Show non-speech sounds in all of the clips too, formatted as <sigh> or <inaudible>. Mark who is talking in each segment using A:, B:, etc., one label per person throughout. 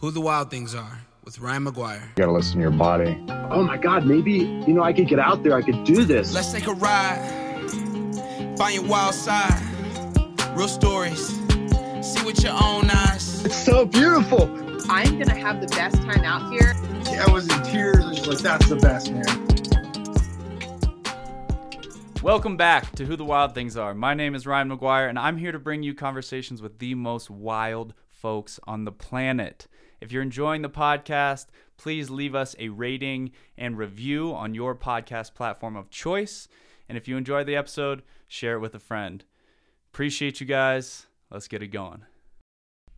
A: Who the Wild Things Are with Ryan McGuire.
B: You gotta listen to your body.
C: Oh my God, maybe, you know, I could get out there, I could do this.
A: Let's take a ride, find your wild side, real stories, see with your own eyes.
C: It's so beautiful.
D: I'm gonna have the best time out here.
E: I was in tears. I was like, that's the best, man.
F: Welcome back to Who the Wild Things Are. My name is Ryan McGuire, and I'm here to bring you conversations with the most wild folks on the planet. If you're enjoying the podcast, please leave us a rating and review on your podcast platform of choice. And if you enjoyed the episode, share it with a friend. Appreciate you guys. Let's get it going.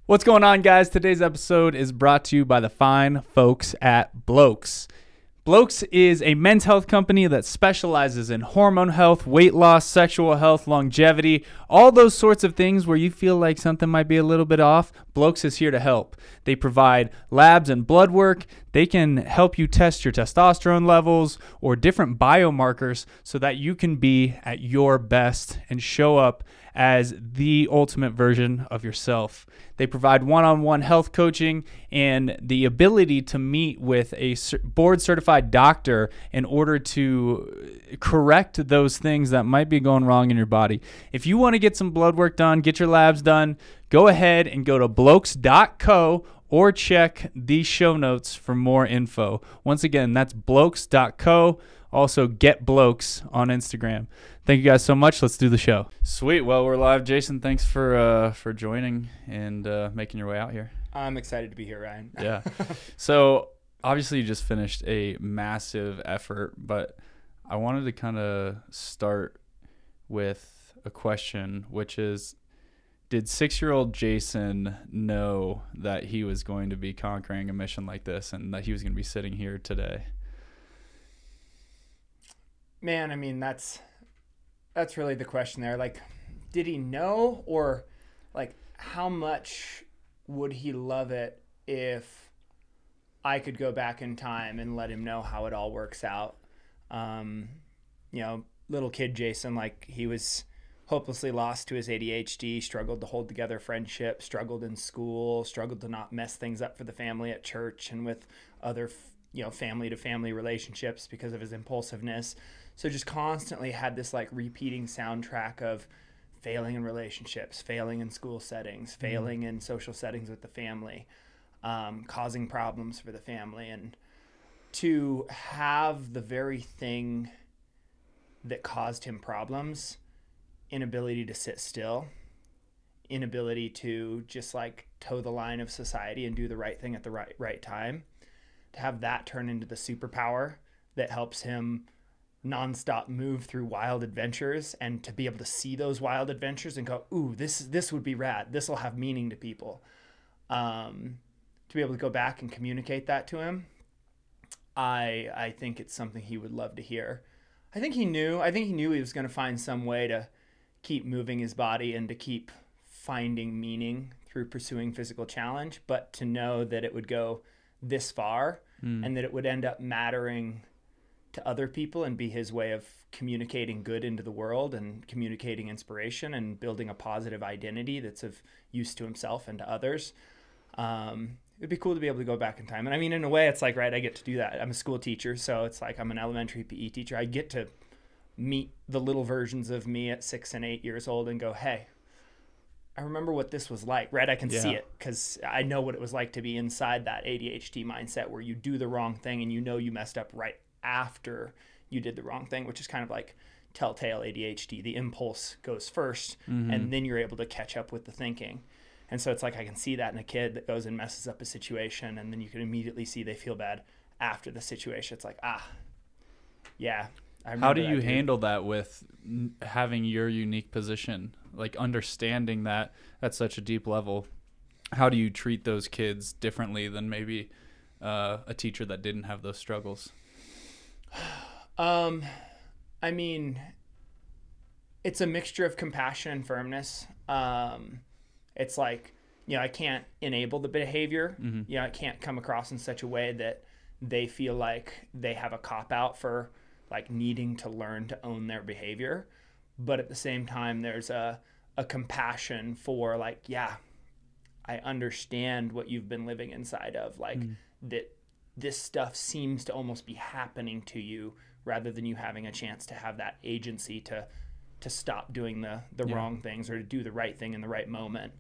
F: What's going on, guys? Today's episode is brought to you by the fine folks at Blokes. Blokes is a men's health company that specializes in hormone health, weight loss, sexual health, longevity, all those sorts of things where you feel like something might be a little bit off. Blokes is here to help. They provide labs and blood work. They can help you test your testosterone levels or different biomarkers so that you can be at your best and show up as the ultimate version of yourself. They provide one on one health coaching and the ability to meet with a board certified doctor in order to correct those things that might be going wrong in your body. If you want to get some blood work done, get your labs done, go ahead and go to blokes.co or check the show notes for more info. Once again, that's blokes.co. Also, get blokes on Instagram. Thank you guys so much. Let's do the show. Sweet. Well, we're live. Jason, thanks for uh, for joining and uh, making your way out here.
G: I'm excited to be here, Ryan. <laughs>
F: yeah. So obviously, you just finished a massive effort, but I wanted to kind of start with a question, which is did six year old Jason know that he was going to be conquering a mission like this and that he was going to be sitting here today?
G: Man, I mean, that's that's really the question there. Like, did he know, or like, how much would he love it if I could go back in time and let him know how it all works out? Um, you know, little kid Jason, like, he was hopelessly lost to his ADHD, struggled to hold together friendship, struggled in school, struggled to not mess things up for the family at church and with other, you know, family to family relationships because of his impulsiveness. So just constantly had this like repeating soundtrack of failing in relationships, failing in school settings, mm-hmm. failing mm-hmm. in social settings with the family, um, causing problems for the family. And to have the very thing that caused him problems inability to sit still, inability to just like toe the line of society and do the right thing at the right right time, to have that turn into the superpower that helps him nonstop move through wild adventures and to be able to see those wild adventures and go, ooh, this this would be rad. This will have meaning to people. Um, to be able to go back and communicate that to him, I I think it's something he would love to hear. I think he knew. I think he knew he was going to find some way to keep moving his body and to keep finding meaning through pursuing physical challenge, but to know that it would go this far mm. and that it would end up mattering to other people and be his way of communicating good into the world and communicating inspiration and building a positive identity that's of use to himself and to others. Um, it'd be cool to be able to go back in time. And I mean, in a way, it's like, right, I get to do that. I'm a school teacher, so it's like I'm an elementary PE teacher. I get to meet the little versions of me at six and eight years old and go, hey, I remember what this was like, right? I can yeah. see it because I know what it was like to be inside that ADHD mindset where you do the wrong thing and you know you messed up right after you did the wrong thing, which is kind of like telltale ADHD. The impulse goes 1st mm-hmm. and then you're able to catch up with the thinking. And so it's like I can see that in a kid that goes and messes up a situation, and then you can immediately see they feel bad after the situation. It's like, ah, yeah,
F: how do you handle that with having your unique position, like understanding that at such a deep level? How do you treat those kids differently than maybe uh, a teacher that didn't have those struggles?
G: Um, I mean, it's a mixture of compassion and firmness. Um, it's like you know, I can't enable the behavior. Mm-hmm. You know, I can't come across in such a way that they feel like they have a cop out for like needing to learn to own their behavior but at the same time there's a a compassion for like yeah I understand what you've been living inside of, like
F: Mm.
G: that this stuff seems to almost be happening to you rather than you having a chance to have that agency to to stop doing the the
F: Yeah.
G: wrong things or to do the right thing in the right moment.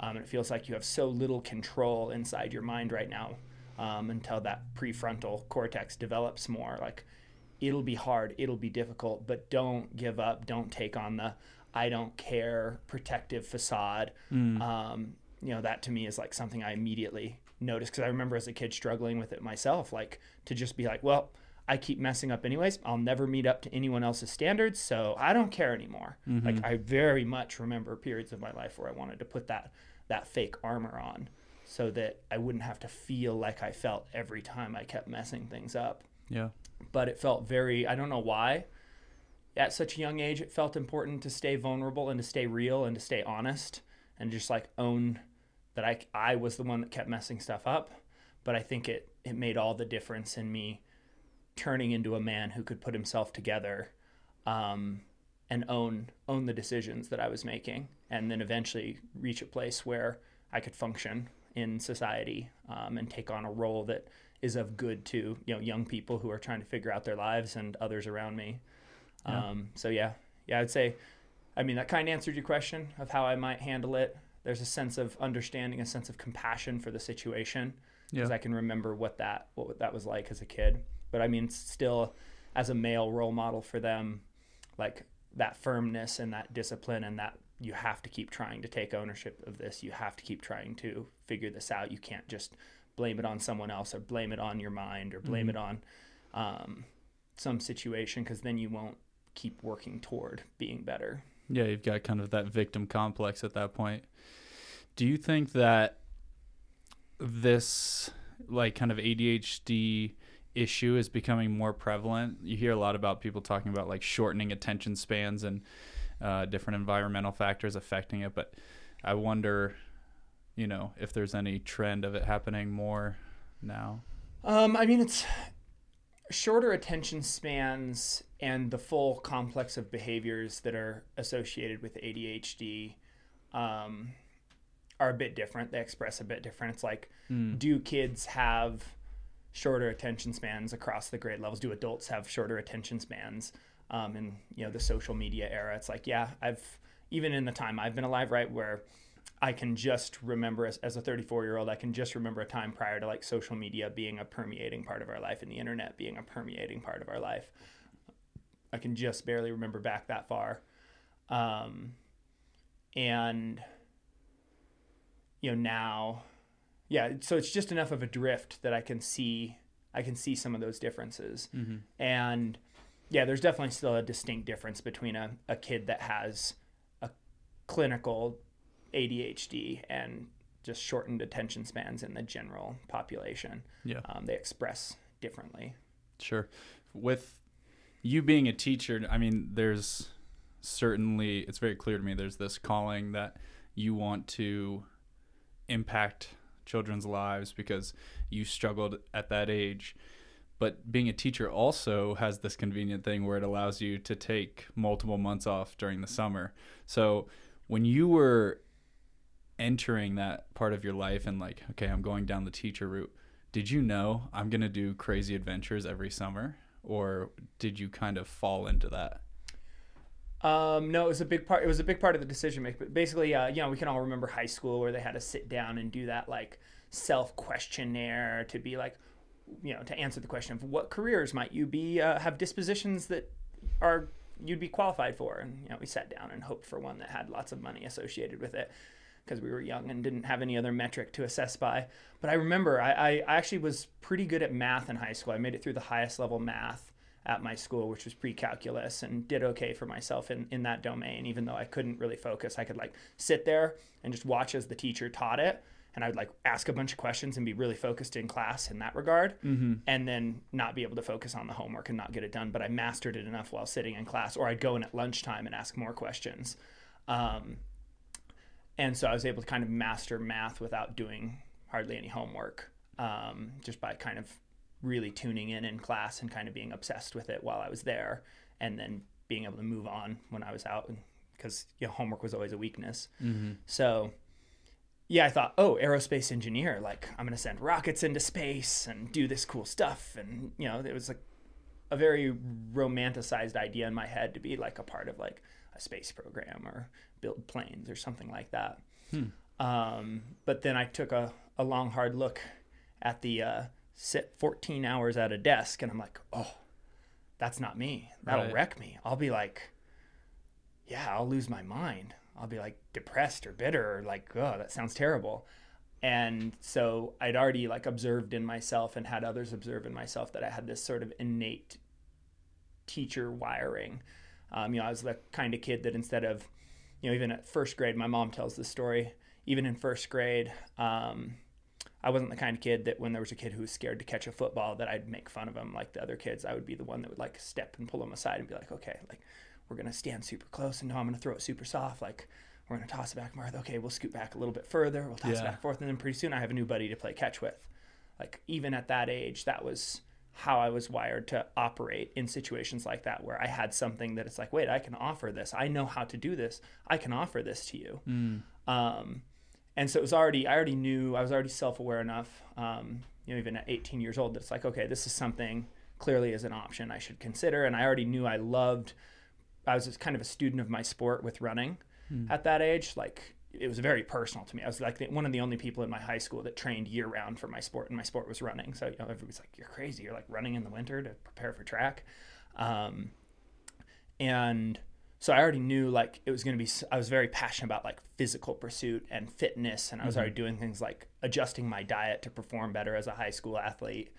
G: Um, and it feels like you have so little control inside your mind right now um, until that prefrontal cortex develops more. Like it'll be hard, it'll be difficult, but don't give up. Don't take on the I don't care protective facade. Um, you know, that to me is like something I immediately noticed because I remember as a kid struggling with it myself, like to just be like, well, I keep messing up anyways. I'll never meet up to anyone else's standards, so I don't care anymore. Mm-hmm. Like I very much remember periods of my life where I wanted to put that that fake armor on so that I wouldn't have to feel like I felt every time I kept messing things up
F: Yeah.
G: but it felt very I don't know why. At such a young age, it felt important to stay vulnerable and to stay real and to stay honest and just like own that I, I was the one that kept messing stuff up. But I think it, it made all the difference in me turning into a man who could put himself together um, and own own the decisions that I was making, and then eventually reach a place where I could function in society um, and take on a role that is of good to you know young people who are trying to figure out their lives and others around me. Um, so yeah, yeah, I'd say, I mean that kind of answered your question of how I might handle it. There's a sense of understanding, a sense of compassion for the situation, because
F: Yeah.
G: I can remember what that what that was like as a kid. But I mean, still, as a male role model for them, like that firmness and that discipline and that you have to keep trying to take ownership of this. You have to keep trying to figure this out. You can't just blame it on someone else or blame it on your mind or blame it on um, some situation because then you won't keep working toward being better.
F: Yeah, you've got kind of that victim complex at that point. Do you think that this like kind of ADHD issue is becoming more prevalent? You hear a lot about people talking about like shortening attention spans and uh, different environmental factors affecting it, but I wonder, you know, if there's any trend of it happening more now.
G: Um, I mean, it's shorter attention spans and the full complex of behaviors that are associated with ADHD um, are a bit different. They express a bit different. It's like, do kids have shorter attention spans across the grade levels? Do adults have shorter attention spans? Um, in you know the social media era, it's like, yeah, I've even in the time I've been alive, right, where I can just remember as, as a 34 year old, I can just remember a time prior to like social media being a permeating part of our life and the internet being a permeating part of our life. I can just barely remember back that far. Um, and, you know, now, yeah, so it's just enough of a drift that I can see, I can see some of those differences. And yeah, there's definitely still a distinct difference between a, a kid that has a clinical ADHD and just shortened attention spans in the general population.
F: Yeah.
G: Um, they express differently.
F: Sure. With you being a teacher, I mean, there's certainly, it's very clear to me, there's this calling that you want to impact children's lives because you struggled at that age. But being a teacher also has this convenient thing where it allows you to take multiple months off during the summer. So when you were entering that part of your life and like, okay, I'm going down the teacher route, did you know I'm going to do crazy adventures every summer? Or did you kind of fall into that?
G: Um, no, it was a big part. It was a big part of the decision making. But basically, uh, you know, we can all remember high school where they had to sit down and do that like self questionnaire to be like, you know, to answer the question of what careers might you be uh, have dispositions that are you'd be qualified for. And you know, we sat down and hoped for one that had lots of money associated with it because we were young and didn't have any other metric to assess by. But I remember I, I actually was pretty good at math in high school. I made it through the highest level math at my school, which was pre-calculus, and did okay for myself in, in that domain. Even though I couldn't really focus, I could like sit there and just watch as the teacher taught it, and I would like ask a bunch of questions and be really focused in class in that regard, and then not be able to focus on the homework and not get it done. But I mastered it enough while sitting in class, or I'd go in at lunchtime and ask more questions. Um, and so I was able to kind of master math without doing hardly any homework, um, just by kind of really tuning in in class and kind of being obsessed with it while I was there, and then being able to move on when I was out, because you know, homework was always a weakness. So yeah, I thought, oh, aerospace engineer, like I'm gonna send rockets into space and do this cool stuff, and you know, it was like a very romanticized idea in my head to be like a part of like a space program or build planes or something like that. Um, but then I took a, a long, hard look at the uh, sit 14 hours at a desk, and I'm like, oh, that's not me. That'll
F: Right.
G: wreck me. I'll be like, yeah, I'll lose my mind. I'll be like depressed or bitter or like, oh, that sounds terrible. And so I'd already like observed in myself and had others observe in myself that I had this sort of innate teacher wiring. Um, you know, I was the kind of kid that instead of, you know, even at first grade, my mom tells this story. Even in first grade, um, I wasn't the kind of kid that when there was a kid who was scared to catch a football, that I'd make fun of him like the other kids. I would be the one that would like step and pull him aside and be like, okay, like we're gonna stand super close, and no, I'm gonna throw it super soft. Like we're gonna toss it back and forth. Okay, we'll scoot back a little bit further. We'll toss it back and forth, and then pretty soon I have a new buddy to play catch with. Like even at that age, that was how I was wired to operate in situations like that, where I had something that it's like, wait, I can offer this. I know how to do this. I can offer this to you. Um, and so it was already, I already knew, I was already self-aware enough, um, you know, even at 18 years old, that it's like, okay, this is something clearly as an option I should consider. And I already knew I loved, I was just kind of a student of my sport with running at that age. Like it was very personal to me. I was like the, one of the only people in my high school that trained year round for my sport, and my sport was running. So you know, everybody's like, "You're crazy! You're like running in the winter to prepare for track." Um, and so I already knew like it was going to be. I was very passionate about like physical pursuit and fitness, and I was already doing things like adjusting my diet to perform better as a high school athlete.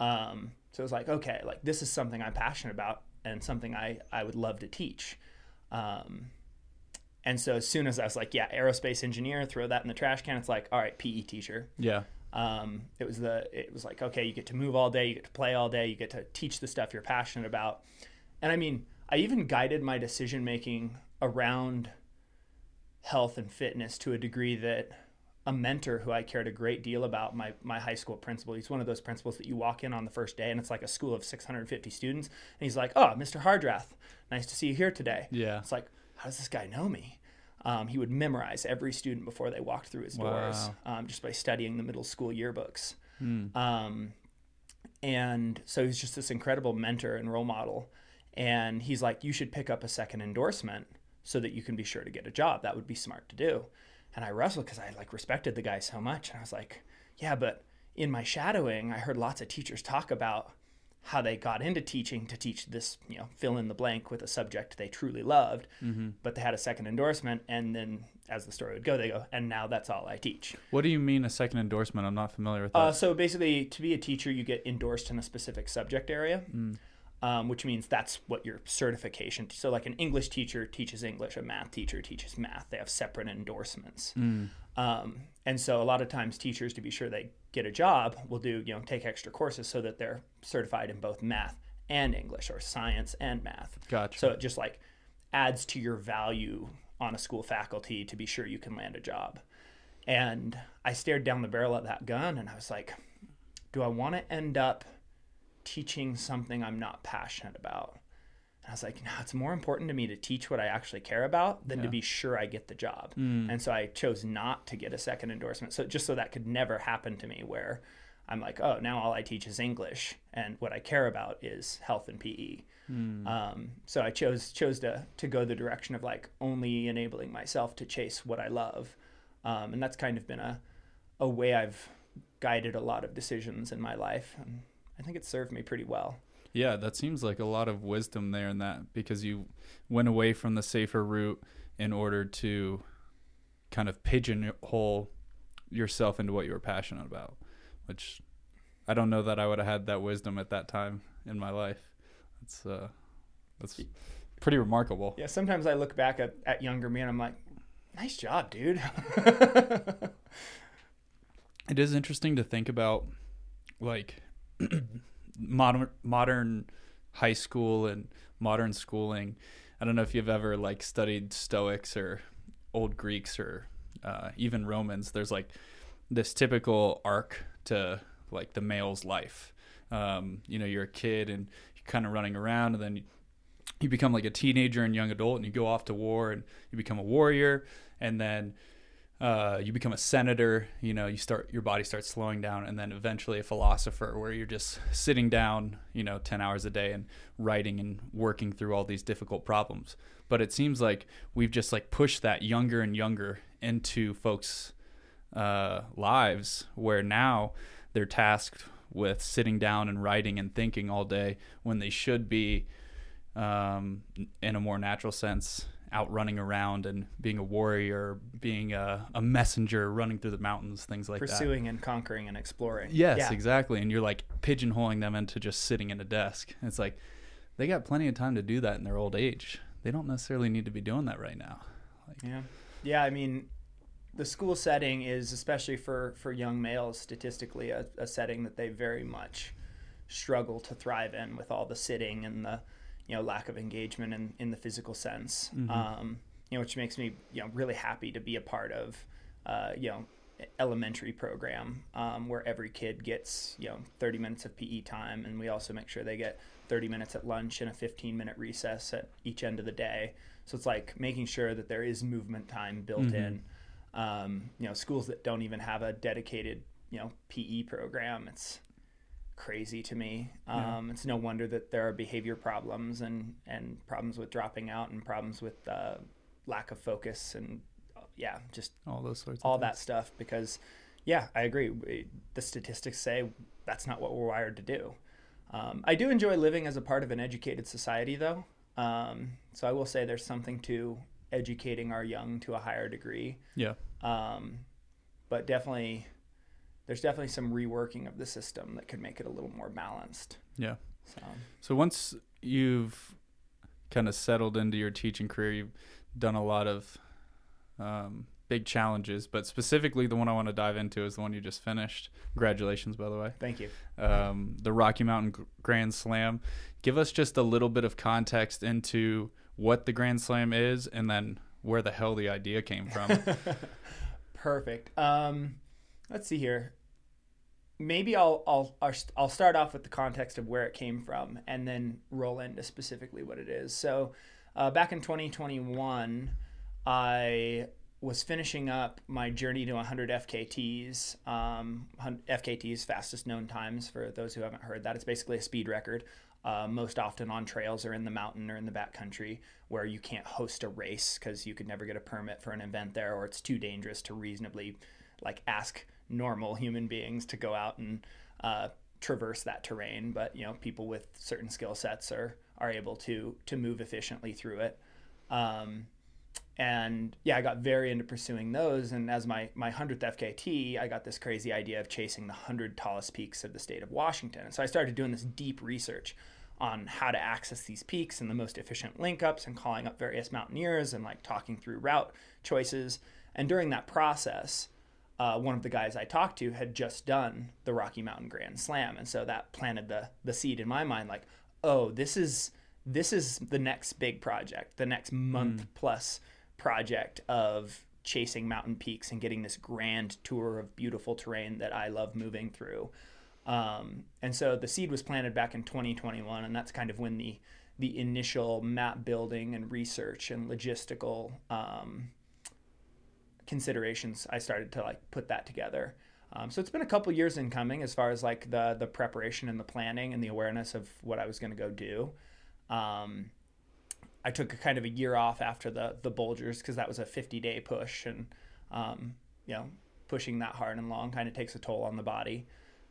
G: Um, so it was like, okay, like this is something I'm passionate about and something I I would love to teach. Um, and so as soon as I was like, yeah, aerospace engineer, throw that in the trash can. It's like, all right, PE teacher.
F: Yeah.
G: Um, it was the it was like okay, you get to move all day, you get to play all day, you get to teach the stuff you're passionate about. And I mean, I even guided my decision making around health and fitness to a degree that a mentor who I cared a great deal about, my my high school principal, he's one of those principals that you walk in on the first day and it's like a school of 650 students, and he's like, "Oh, Mr. Hardrath, nice to see you here today."
F: Yeah.
G: It's like, how does this guy know me? Um, he would memorize every student before they walked through his doors
F: Wow.
G: um, just by studying the middle school yearbooks. Um, and so he's just this incredible mentor and role model. And he's like, you should pick up a second endorsement so that you can be sure to get a job. That would be smart to do. And I wrestled because I like respected the guy so much. And I was like, yeah, but in my shadowing, I heard lots of teachers talk about how they got into teaching to teach this, you know, fill in the blank with a subject they truly loved, but they had a second endorsement. And then as the story would go, they go, and now that's all I teach.
F: What do you mean a second endorsement? I'm not familiar with that.
G: Uh, so basically, to be a teacher, you get endorsed in a specific subject area, um, which means that's what your certification. So, like an English teacher teaches English, a math teacher teaches math. They have separate endorsements. Um, and so, a lot of times, teachers, to be sure they get a job, will do you know take extra courses so that they're certified in both math and English, or science and math.
F: Gotcha.
G: So it just like adds to your value on a school faculty to be sure you can land a job. And I stared down the barrel of that gun and I was like, do I want to end up teaching something I'm not passionate about? And I was like, no, it's more important to me to teach what I actually care about than to be sure I get the job. And so I chose not to get a second endorsement. So just so that could never happen to me where I'm like, oh, now all I teach is English and what I care about is health and PE. Um, so I chose chose to to go the direction of like only enabling myself to chase what I love, um, and that's kind of been a a way I've guided a lot of decisions in my life, and I think it served me pretty well.
F: Yeah, that seems like a lot of wisdom there in that because you went away from the safer route in order to kind of pigeonhole yourself into what you were passionate about, which I don't know that I would have had that wisdom at that time in my life. That's uh that's pretty remarkable.
G: Yeah, sometimes I look back at, at younger me and I'm like, nice job, dude. <laughs>
F: It is interesting to think about like <clears throat> modern modern high school and modern schooling. I don't know if you've ever like studied Stoics or old Greeks or uh, even Romans. There's like this typical arc to like the male's life. Um, you know, you're a kid and you're kind of running around, and then you, you become like a teenager and young adult, and you go off to war and you become a warrior, and then uh, you become a senator. You know, you start your body starts slowing down, and then eventually a philosopher, where you're just sitting down, you know, ten hours a day and writing and working through all these difficult problems. But it seems like we've just like pushed that younger and younger into folks' uh, lives, where now they're tasked with sitting down and writing and thinking all day when they should be um, in a more natural sense out running around and being a warrior being a, a messenger running through the mountains things like that.
G: pursuing and conquering and exploring
F: yes
G: Yeah.
F: exactly and you're like pigeonholing them into just sitting in a desk it's like they got plenty of time to do that in their old age they don't necessarily need to be doing that right now
G: Yeah, yeah. I mean, the school setting is especially for for young males statistically a, a setting that they very much struggle to thrive in with all the sitting and the you know lack of engagement in, in the physical sense. Um, you know, which makes me you know really happy to be a part of uh, you know elementary program um, where every kid gets you know 30 minutes of PE time and we also make sure they get 30 minutes at lunch and a 15 minute recess at each end of the day. So it's like making sure that there is movement time built in. Um, you know schools that don't even have a dedicated you know PE program it's crazy to me. Um, it's no wonder that there are behavior problems and and problems with dropping out and problems with uh, lack of focus and uh, yeah just
F: all those sorts of
G: all that stuff because yeah i agree. We- the statistics say that's not what we're wired to do. Um, i do enjoy living as a part of an educated society though. Um, so i will say there's something to educating our young to a higher degree.
F: Yeah.
G: Um, but definitely there's definitely some reworking of the system that could make it a little more balanced
F: yeah
G: so
F: So once you've kind of settled into your teaching career, you've done a lot of um, big challenges, but specifically the one I want to dive into is the one you just finished. Congratulations, by the way.
G: thank you
F: Um, the Rocky Mountain Grand Slam. Give us just a little bit of context into what the Grand Slam is and then where the hell the idea came from. <laughs>
G: Perfect. Um, let's see here. Maybe I'll, I'll I'll start off with the context of where it came from, and then roll into specifically what it is. So, uh, back in 2021, I was finishing up my journey to 100 FKTs. Um, FKTs, fastest known times for those who haven't heard that. It's basically a speed record. Uh, most often on trails or in the mountain or in the backcountry where you can't host a race because you could never get a permit for an event there or it's too dangerous to reasonably like ask normal human beings to go out and uh, traverse that terrain but you know people with certain skill sets are are able to to move efficiently through it um, and yeah, I got very into pursuing those. And as my my hundredth FKT, I got this crazy idea of chasing the hundred tallest peaks of the state of Washington. And so I started doing this deep research on how to access these peaks and the most efficient link ups and calling up various mountaineers and like talking through route choices. And during that process, uh, one of the guys I talked to had just done the Rocky Mountain Grand Slam, and so that planted the the seed in my mind, like, oh, this is this is the next big project, the next month plus project of chasing mountain peaks and getting this grand tour of beautiful terrain that I love moving through. Um, and so the seed was planted back in 2021, and that's kind of when the the initial map building and research and logistical um, considerations I started to like put that together. Um, so it's been a couple years in coming as far as like the the preparation and the planning and the awareness of what I was going to go do. Um, I took a kind of a year off after the the Bulgers because that was a 50 day push and um, you know pushing that hard and long kind of takes a toll on the body.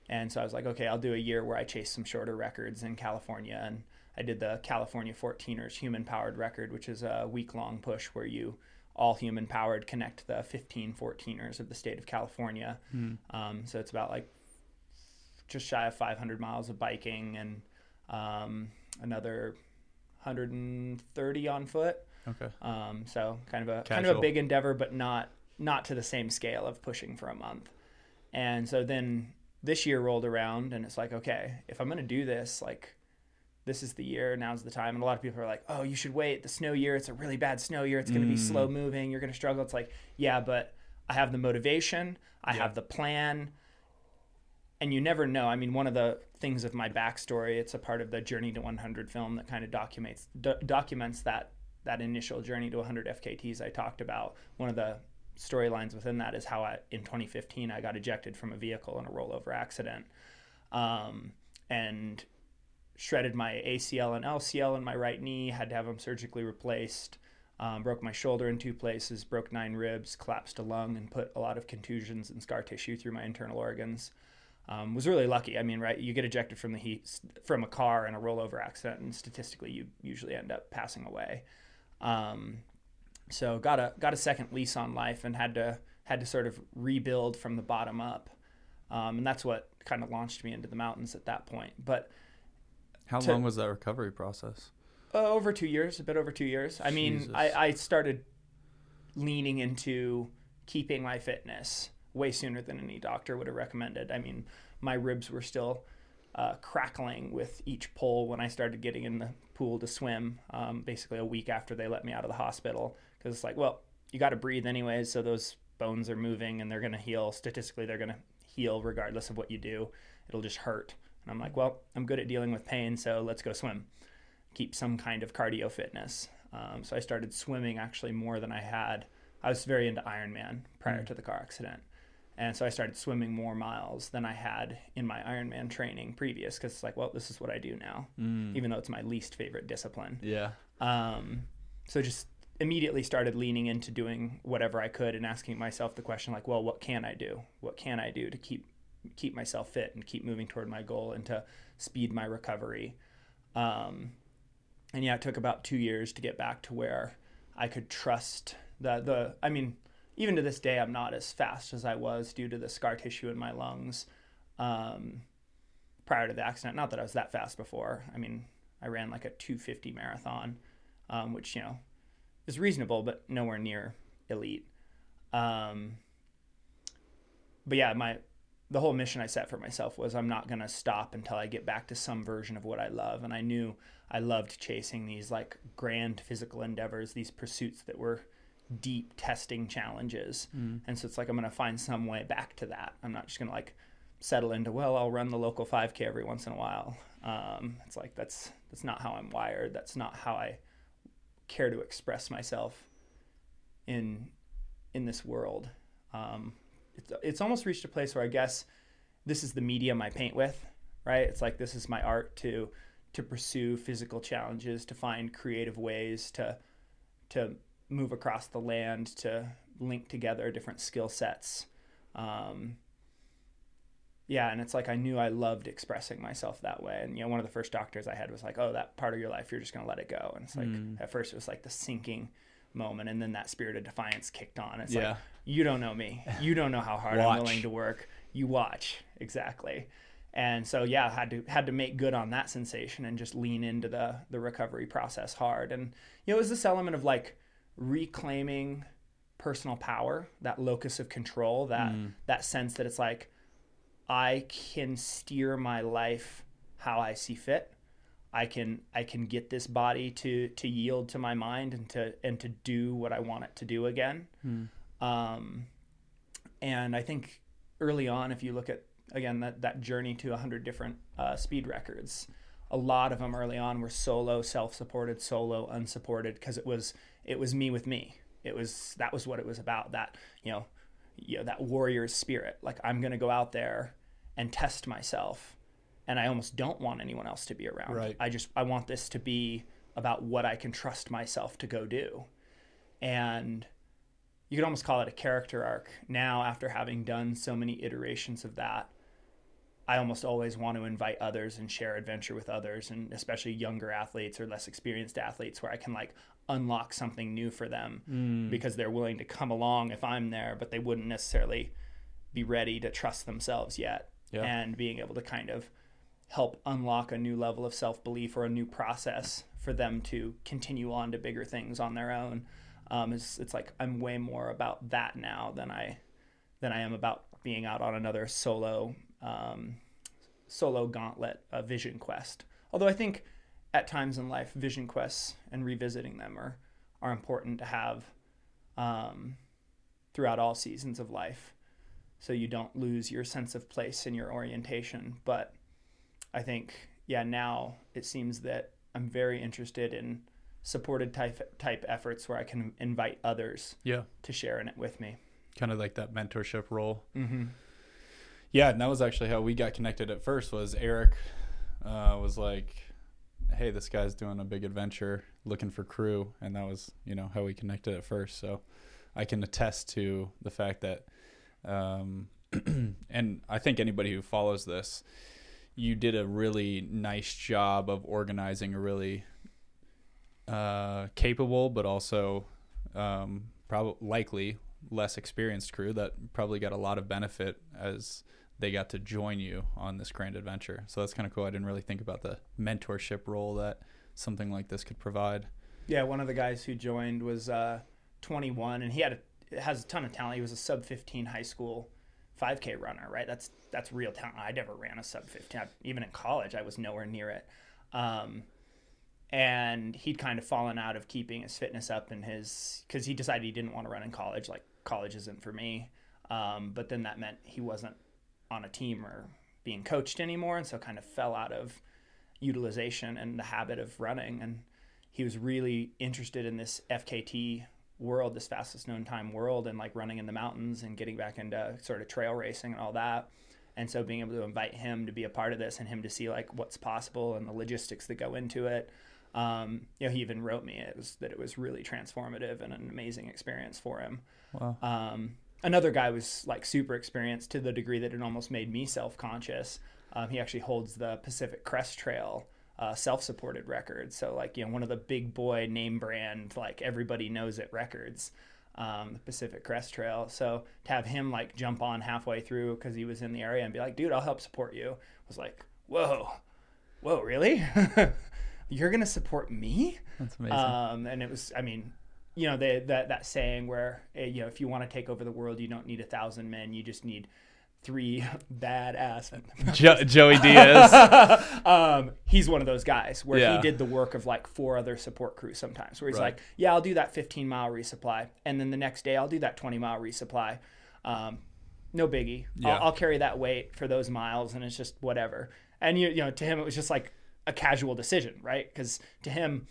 G: And so I was like, okay, I'll do a year where I chase some shorter records in California. And I did the California 14ers human powered record, which is a week long push where you all human powered connect the 15 14ers of the state of California. Um, so it's about like just shy of 500 miles of biking and um, another 130 on foot.
F: okay.
G: Um, so kind of a kind of a big endeavor, but not not to the same scale of pushing for a month. And so then this year rolled around, and it's like, okay, if I'm gonna do this, like this is the year, now's the time. And a lot of people are like, oh, you should wait. The snow year, it's a really bad snow year. It's gonna be slow moving. You're gonna struggle. It's like, yeah, but I have the motivation. I have the plan and you never know. I mean, one of the things of my backstory, it's a part of the Journey to 100 film that kind of documents do- documents that that initial journey to 100 FKTs I talked about. One of the storylines within that is how I, in 2015, I got ejected from a vehicle in a rollover accident, um, and shredded my ACL and LCL in my right knee. Had to have them surgically replaced. Um, broke my shoulder in two places. Broke nine ribs. Collapsed a lung and put a lot of contusions and scar tissue through my internal organs. Um, was really lucky. I mean, right? You get ejected from the heat from a car in a rollover accident, and statistically, you usually end up passing away. Um, so got a got a second lease on life and had to had to sort of rebuild from the bottom up, um, and that's what kind of launched me into the mountains at that point. But
F: How
G: to-
F: long was that recovery process?
G: uh, over two years, a bit over two years. I mean, I, I started leaning into keeping my fitness way sooner than any doctor would have recommended. I mean, my ribs were still uh, crackling with each pull when I started getting in the pool to swim, um, basically a week after they let me out of the hospital. Because it's like, well, you got to breathe anyways, so those bones are moving and they're going to heal. Statistically, they're going to heal regardless of what you do. It'll just hurt. And I'm like, well, I'm good at dealing with pain, so let's go swim keep some kind of cardio fitness. Um, so I started swimming actually more than I had. I was very into Ironman prior to the car accident. And so I started swimming more miles than I had in my Ironman training previous because it's like, well, this is what I do now, even though it's my least favorite discipline.
F: Yeah.
G: Um, so just immediately started leaning into doing whatever I could and asking myself the question like, well, what can I do? What can I do to keep keep myself fit and keep moving toward my goal and to speed my recovery? Um, and yeah, it took about two years to get back to where I could trust the the. I mean, even to this day, I'm not as fast as I was due to the scar tissue in my lungs. Um, prior to the accident, not that I was that fast before. I mean, I ran like a 250 marathon, um, which you know is reasonable, but nowhere near elite. Um, but yeah, my the whole mission I set for myself was I'm not gonna stop until I get back to some version of what I love, and I knew I loved chasing these like grand physical endeavors, these pursuits that were deep testing challenges, and so it's like I'm gonna find some way back to that. I'm not just gonna like settle into well, I'll run the local 5K every once in a while. Um, it's like that's that's not how I'm wired. That's not how I care to express myself in in this world. Um, it's it's almost reached a place where I guess this is the medium I paint with, right? It's like this is my art to to pursue physical challenges, to find creative ways to to move across the land, to link together different skill sets. Um, yeah, and it's like I knew I loved expressing myself that way. And you know, one of the first doctors I had was like, "Oh, that part of your life, you're just gonna let it go." And it's like at first it was like the sinking moment, and then that spirit of defiance kicked on. It's
F: Yeah.
G: like you don't know me, you don't know how hard I'm willing to work. You watch exactly. And so yeah, had to had to make good on that sensation and just lean into the the recovery process hard. And you know, it was this element of like reclaiming personal power, that locus of control, that mm. that sense that it's like I can steer my life how I see fit. I can I can get this body to to yield to my mind and to and to do what I want it to do again. Um, and I think early on, if you look at again that that journey to 100 different uh, speed records, a lot of them early on were solo, self-supported, solo, unsupported, because it was it was me with me. It was that was what it was about. That you know, you know that warrior's spirit. Like I'm gonna go out there and test myself, and I almost don't want anyone else to be around.
F: Right.
G: I just I want this to be about what I can trust myself to go do, and you could almost call it a character arc. Now, after having done so many iterations of that, I almost always want to invite others and share adventure with others, and especially younger athletes or less experienced athletes, where I can like unlock something new for them mm. because they're willing to come along if I'm there, but they wouldn't necessarily be ready to trust themselves yet.
F: Yeah.
G: And being able to kind of help unlock a new level of self belief or a new process for them to continue on to bigger things on their own. Um, it's, it's like I'm way more about that now than I than I am about being out on another solo um, solo gauntlet, uh, vision quest. Although I think at times in life, vision quests and revisiting them are are important to have um, throughout all seasons of life, so you don't lose your sense of place and your orientation. But I think, yeah, now it seems that I'm very interested in supported type type efforts where I can invite others
F: Yeah.
G: to share in it with me.
F: Kind of like that mentorship role.
G: Mm-hmm.
F: Yeah, and that was actually how we got connected at first. Was Eric uh, was like, "Hey, this guy's doing a big adventure, looking for crew," and that was you know how we connected at first. So I can attest to the fact that, um, <clears throat> and I think anybody who follows this, you did a really nice job of organizing a really uh, capable, but also um, probably likely less experienced crew that probably got a lot of benefit as they got to join you on this grand adventure. So that's kind of cool. I didn't really think about the mentorship role that something like this could provide.
G: Yeah, one of the guys who joined was uh, 21, and he had a, has a ton of talent. He was a sub 15 high school 5K runner, right? That's that's real talent. I never ran a sub 15. I, even in college, I was nowhere near it. Um, and he'd kind of fallen out of keeping his fitness up and his because he decided he didn't want to run in college. Like college isn't for me. Um, but then that meant he wasn't on a team or being coached anymore, and so kind of fell out of utilization and the habit of running. And he was really interested in this FKT world, this fastest known time world, and like running in the mountains and getting back into sort of trail racing and all that. And so being able to invite him to be a part of this and him to see like what's possible and the logistics that go into it. Um, you know, he even wrote me it was that it was really transformative and an amazing experience for him.
F: Wow.
G: Um, another guy was like super experienced to the degree that it almost made me self conscious. Um, he actually holds the Pacific Crest Trail uh, self supported record. So, like, you know, one of the big boy name brand, like everybody knows it records, um, the Pacific Crest Trail. So, to have him like jump on halfway through because he was in the area and be like, dude, I'll help support you was like, whoa, whoa, really? <laughs> You're going to support me?
F: That's amazing.
G: Um, and it was, I mean, you know, they, that that saying where eh, you know, if you want to take over the world, you don't need a thousand men, you just need three <laughs> badass.
F: jo- Joey <laughs> Diaz.
G: um, he's one of those guys where
F: Yeah.
G: he did the work of like four other support crews sometimes, where he's
F: Right.
G: like, yeah, I'll do that 15 mile resupply, and then the next day I'll do that 20 mile resupply. Um, no biggie.
F: Yeah.
G: I'll, I'll carry that weight for those miles, and it's just whatever. And you, you know, to him, it was just like a casual decision, right? Because to him,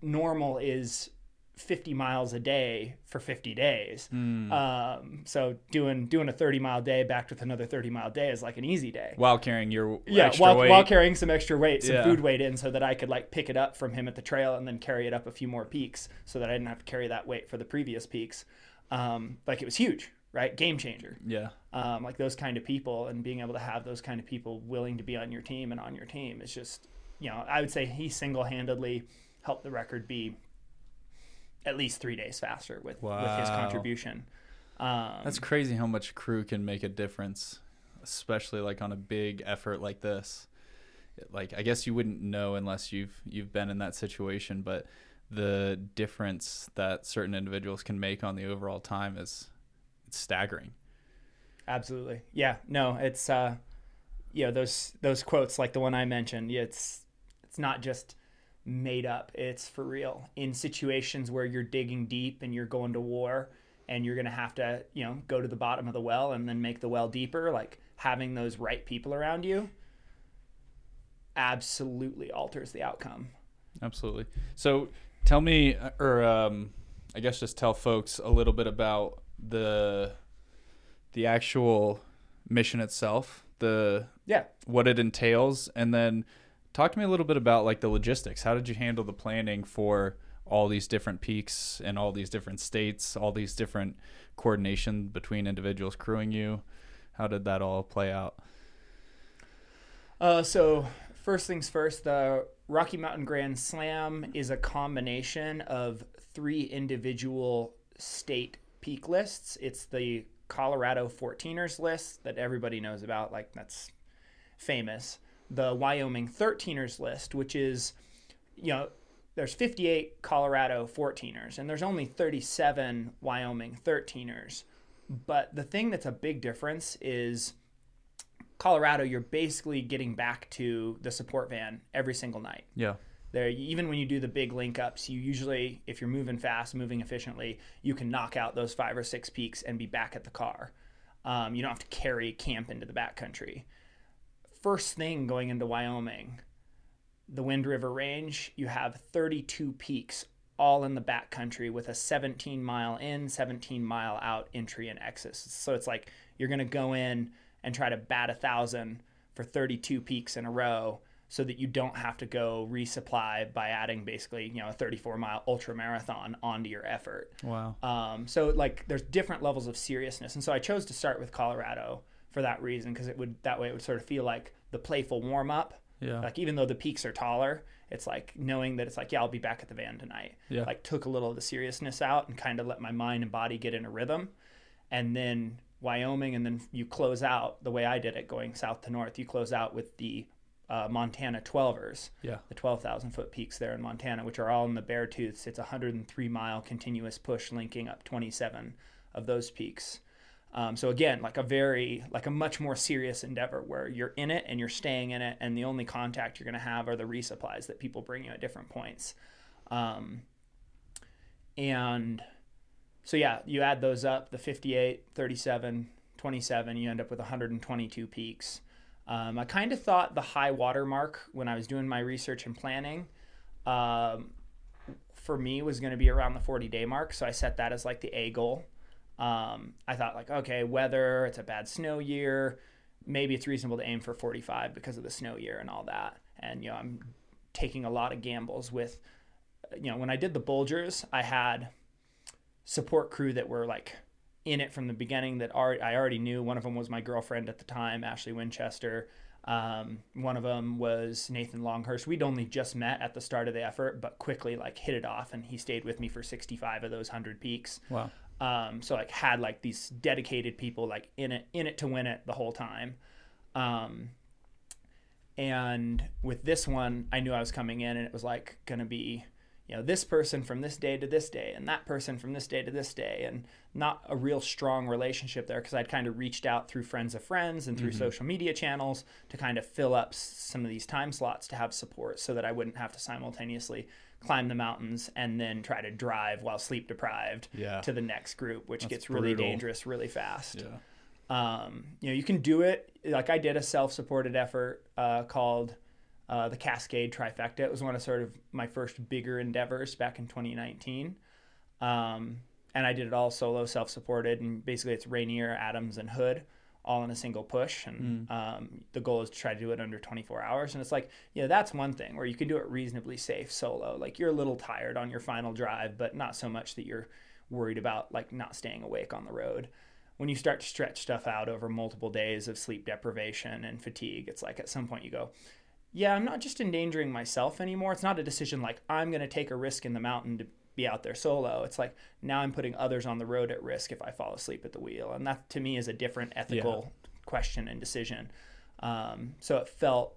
G: normal is 50 miles a day for 50 days. Um, so doing doing a 30 mile day backed with another 30 mile day is like an easy day.
F: while carrying your
G: Yeah,
F: extra
G: while,
F: weight.
G: while carrying some extra weight, some
F: Yeah.
G: food weight in, so that I could like pick it up from him at the trail and then carry it up a few more peaks, so that I didn't have to carry that weight for the previous peaks. Um, like it was huge, right? Game changer.
F: yeah.
G: Um, like those kind of people, and being able to have those kind of people willing to be on your team and on your team is just, you know, I would say he single handedly helped the record be at least three days faster with with his contribution. Um,
F: That's crazy how much crew can make a difference, especially like on a big effort like this. Like I guess you wouldn't know unless you've you've been in that situation, but the difference that certain individuals can make on the overall time is it's staggering.
G: Absolutely. Yeah. No, it's uh you know, those those quotes like the one I mentioned, it's it's not just made up. It's for real. In situations where you're digging deep and you're going to war and you're going to have to, you know, go to the bottom of the well and then make the well deeper, like having those right people around you absolutely alters the outcome.
F: Absolutely. So tell me, or um, I guess just tell folks a little bit about the the actual mission itself, the
G: Yeah.
F: what it entails, and then talk to me a little bit about like the logistics. How did you handle the planning for all these different peaks and all these different states, all these different coordination between individuals crewing you? How did that all play out?
G: Uh, so first things first, the Rocky Mountain Grand Slam is a combination of three individual state peak lists. It's the Colorado 14ers list that everybody knows about, like that's famous. The Wyoming 13ers list, which is, you know, there's 58 Colorado 14ers and there's only 37 Wyoming 13ers. But the thing that's a big difference is Colorado, you're basically getting back to the support van every single night.
F: Yeah.
G: There, even when you do the big link ups, you usually, if you're moving fast, moving efficiently, you can knock out those five or six peaks and be back at the car. Um, you don't have to carry camp into the backcountry. First thing going into Wyoming, the Wind River Range, you have 32 peaks all in the backcountry with a 17 mile in, 17 mile out entry and exit. So it's like you're going to go in and try to bat a thousand for 32 peaks in a row so that you don't have to go resupply by adding basically you know a 34 mile ultra marathon onto your effort
F: Wow.
G: um, so like there's different levels of seriousness and so i chose to start with colorado for that reason because it would that way it would sort of feel like the playful warm up
F: Yeah.
G: like even though the peaks are taller it's like knowing that it's like yeah i'll be back at the van tonight
F: Yeah.
G: like took a little of the seriousness out and kind of let my mind and body get in a rhythm and then wyoming and then you close out the way i did it going south to north you close out with the uh, montana 12ers
F: Yeah.
G: the 12,000 foot peaks there in Montana, which are all in the Bear Beartooths. It's a 103 mile continuous push linking up 27 of those peaks. Um, so again, like a very, like a much more serious endeavor where you're in it and you're staying in it, and the only contact you're going to have are the resupplies that people bring you at different points. Um, and so yeah, you add those up, the 58, 37, 27, you end up with 122 peaks. Um, I kind of thought the high water mark when I was doing my research and planning um, for me was going to be around the 40 day mark. So I set that as like the A goal. Um, I thought like, okay, weather, it's a bad snow year. Maybe it's reasonable to aim for 45 because of the snow year and all that. And, you know, I'm taking a lot of gambles with, you know, when I did the Bulgers, I had support crew that were like in it from the beginning that I already knew. One of them was my girlfriend at the time, Ashley Winchester. Um, one of them was Nathan Longhurst. We'd only just met at the start of the effort, but quickly like hit it off, and he stayed with me for 65 of those 100 peaks.
F: Wow.
G: Um, so like had like these dedicated people like in it in it to win it the whole time. Um, and with this one, I knew I was coming in, and it was like gonna be, you know, this person from this day to this day, and that person from this day to this day, and not a real strong relationship there because I'd kind of reached out through friends of friends and through social media channels to kind of fill up some of these time slots to have support, so that I wouldn't have to simultaneously climb the mountains and then try to drive while sleep deprived
F: Yeah.
G: to the next group, which
F: That's
G: gets really
F: brutal.
G: dangerous really fast
F: Yeah.
G: um, you know you can do it like i did a self-supported effort uh, called uh, the cascade trifecta it was one of sort of my first bigger endeavors back in 2019 um, and i did it all solo self-supported and basically it's rainier adams and hood all in a single push and um, the goal is to try to do it under 24 hours. And it's like you know that's one thing where you can do it reasonably safe solo. Like you're a little tired on your final drive but not so much that you're worried about like not staying awake on the road. When you start to stretch stuff out over multiple days of sleep deprivation and fatigue, it's like at some point you go, yeah, I'm not just endangering myself anymore. It's not a decision like I'm going to take a risk in the mountain to be out there solo. It's like now I'm putting others on the road at risk if I fall asleep at the wheel. And that to me is a different ethical question and decision. Um, so it felt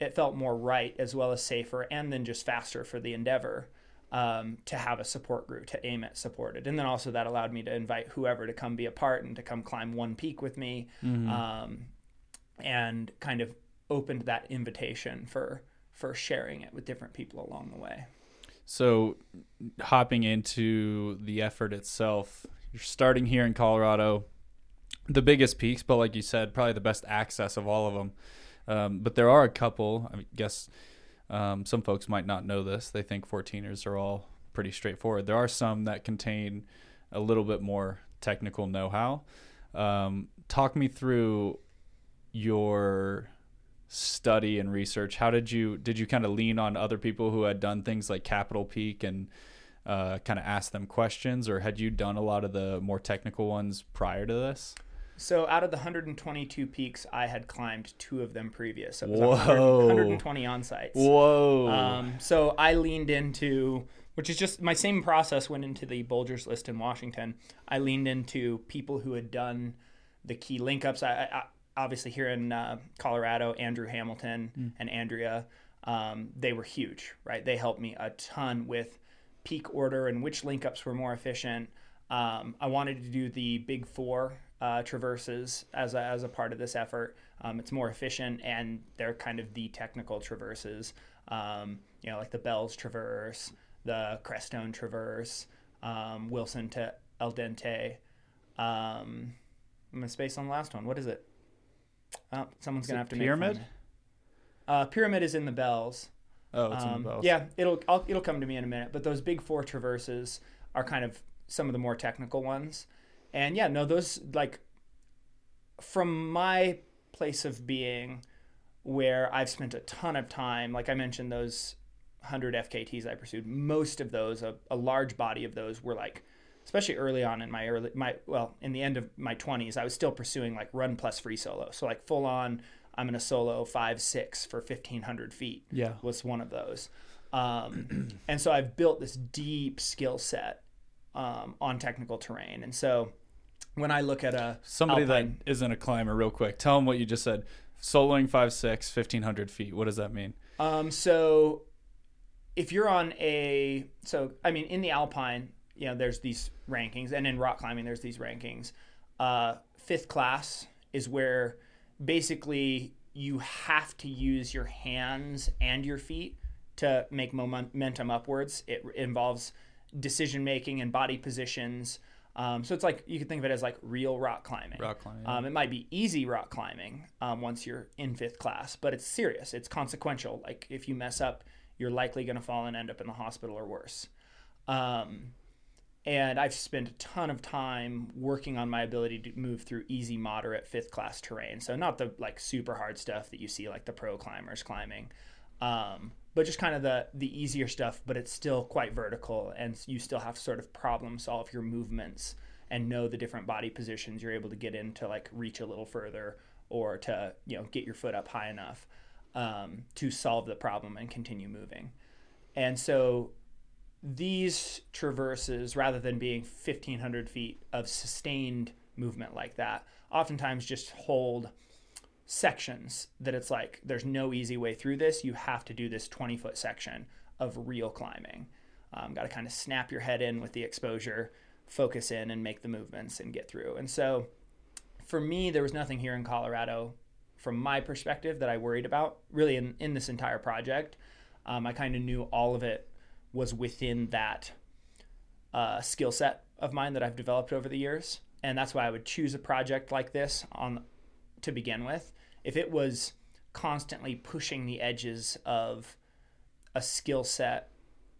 G: it felt more right as well as safer and then just faster for the endeavor um, to have a support group to aim at supported. And then also that allowed me to invite whoever to come be a part and to come climb one peak with me um, and kind of opened that invitation for for sharing it with different people along the way.
F: So, hopping into the effort itself, you're starting here in Colorado, the biggest peaks, but like you said, probably the best access of all of them. Um, but there are a couple. I guess um, some folks might not know this. They think 14ers are all pretty straightforward. There are some that contain a little bit more technical know-how. Um, talk me through your study and research how did you did you kind of lean on other people who had done things like capital peak and uh, kind of ask them questions or had you done a lot of the more technical ones prior to this
G: So out of the 122 peaks, I had climbed two of them previous. So it was
F: Whoa.
G: 100, 120 on sites.
F: whoa
G: Um, so I leaned into, which is just my same process went into the Bulgers list in Washington. I leaned into people who had done the key link ups. I, I, obviously, here in uh, Colorado, Andrew Hamilton and Andrea, um, they were huge, right? They helped me a ton with peak order and which link ups were more efficient. Um, I wanted to do the big four uh, traverses as a, as a part of this effort. Um, it's more efficient and they're kind of the technical traverses. Um, you know, like the Bells Traverse, the Crestone Traverse, um, Wilson to El Diente. Um, I'm gonna space on the last one. What is it? Oh, someone's
F: Is
G: gonna have to
F: Pyramid?
G: Make fun. Uh, Pyramid is in the Bells.
F: Oh, it's in
G: Um,
F: the both.
G: yeah, it'll I'll, it'll come to me in a minute. But those big four traverses are kind of some of the more technical ones, and yeah, no, those like from my place of being, where I've spent a ton of time, like I mentioned, those hundred FKTs I pursued. Most of those, a, a large body of those, were like, especially early on in my early my well, in the end of my twenties, I was still pursuing like run plus free solo, so like full on. I'm in a solo five six for fifteen hundred feet
F: Yeah.
G: was one of those. Um, <clears throat> and so I've built this deep skill set um, on technical terrain. And so when I look at a
F: Somebody
G: Alpine,
F: that isn't a climber, real quick, tell them what you just said. Soloing 5'6", 1500 feet. What does that mean?
G: um, so if you're on a so I mean in the Alpine, you know, there's these rankings, and in rock climbing, there's these rankings. Uh, fifth class is where basically you have to use your hands and your feet to make momentum upwards. It involves decision making and body positions. Um, so it's like you can think of it as like real rock climbing.
F: Rock climbing,
G: Um, it might be easy rock climbing um, once you're in fifth class, but it's serious. It's consequential. Like if you mess up, you're likely going to fall and end up in the hospital or worse. Um, and I've spent a ton of time working on my ability to move through easy, moderate, fifth class terrain. So not the like super hard stuff that you see like the pro climbers climbing, um, but just kind of the the easier stuff. But it's still quite vertical, and you still have to sort of problem solve your movements and know the different body positions you're able to get in to like reach a little further or to you know get your foot up high enough um, to solve the problem and continue moving. And so these traverses, rather than being 1,500 feet of sustained movement like that, oftentimes just hold sections that it's like there's no easy way through this. You have to do this 20 foot section of real climbing. Um, Got to kind of snap your head in with the exposure, focus in, and make the movements and get through. And so for me, there was nothing here in Colorado from my perspective that I worried about really in, in this entire project. Um, I kind of knew all of it was within that uh, skill set of mine that I've developed over the years, and that's why I would choose a project like this on to begin with. If it was constantly pushing the edges of a skill set,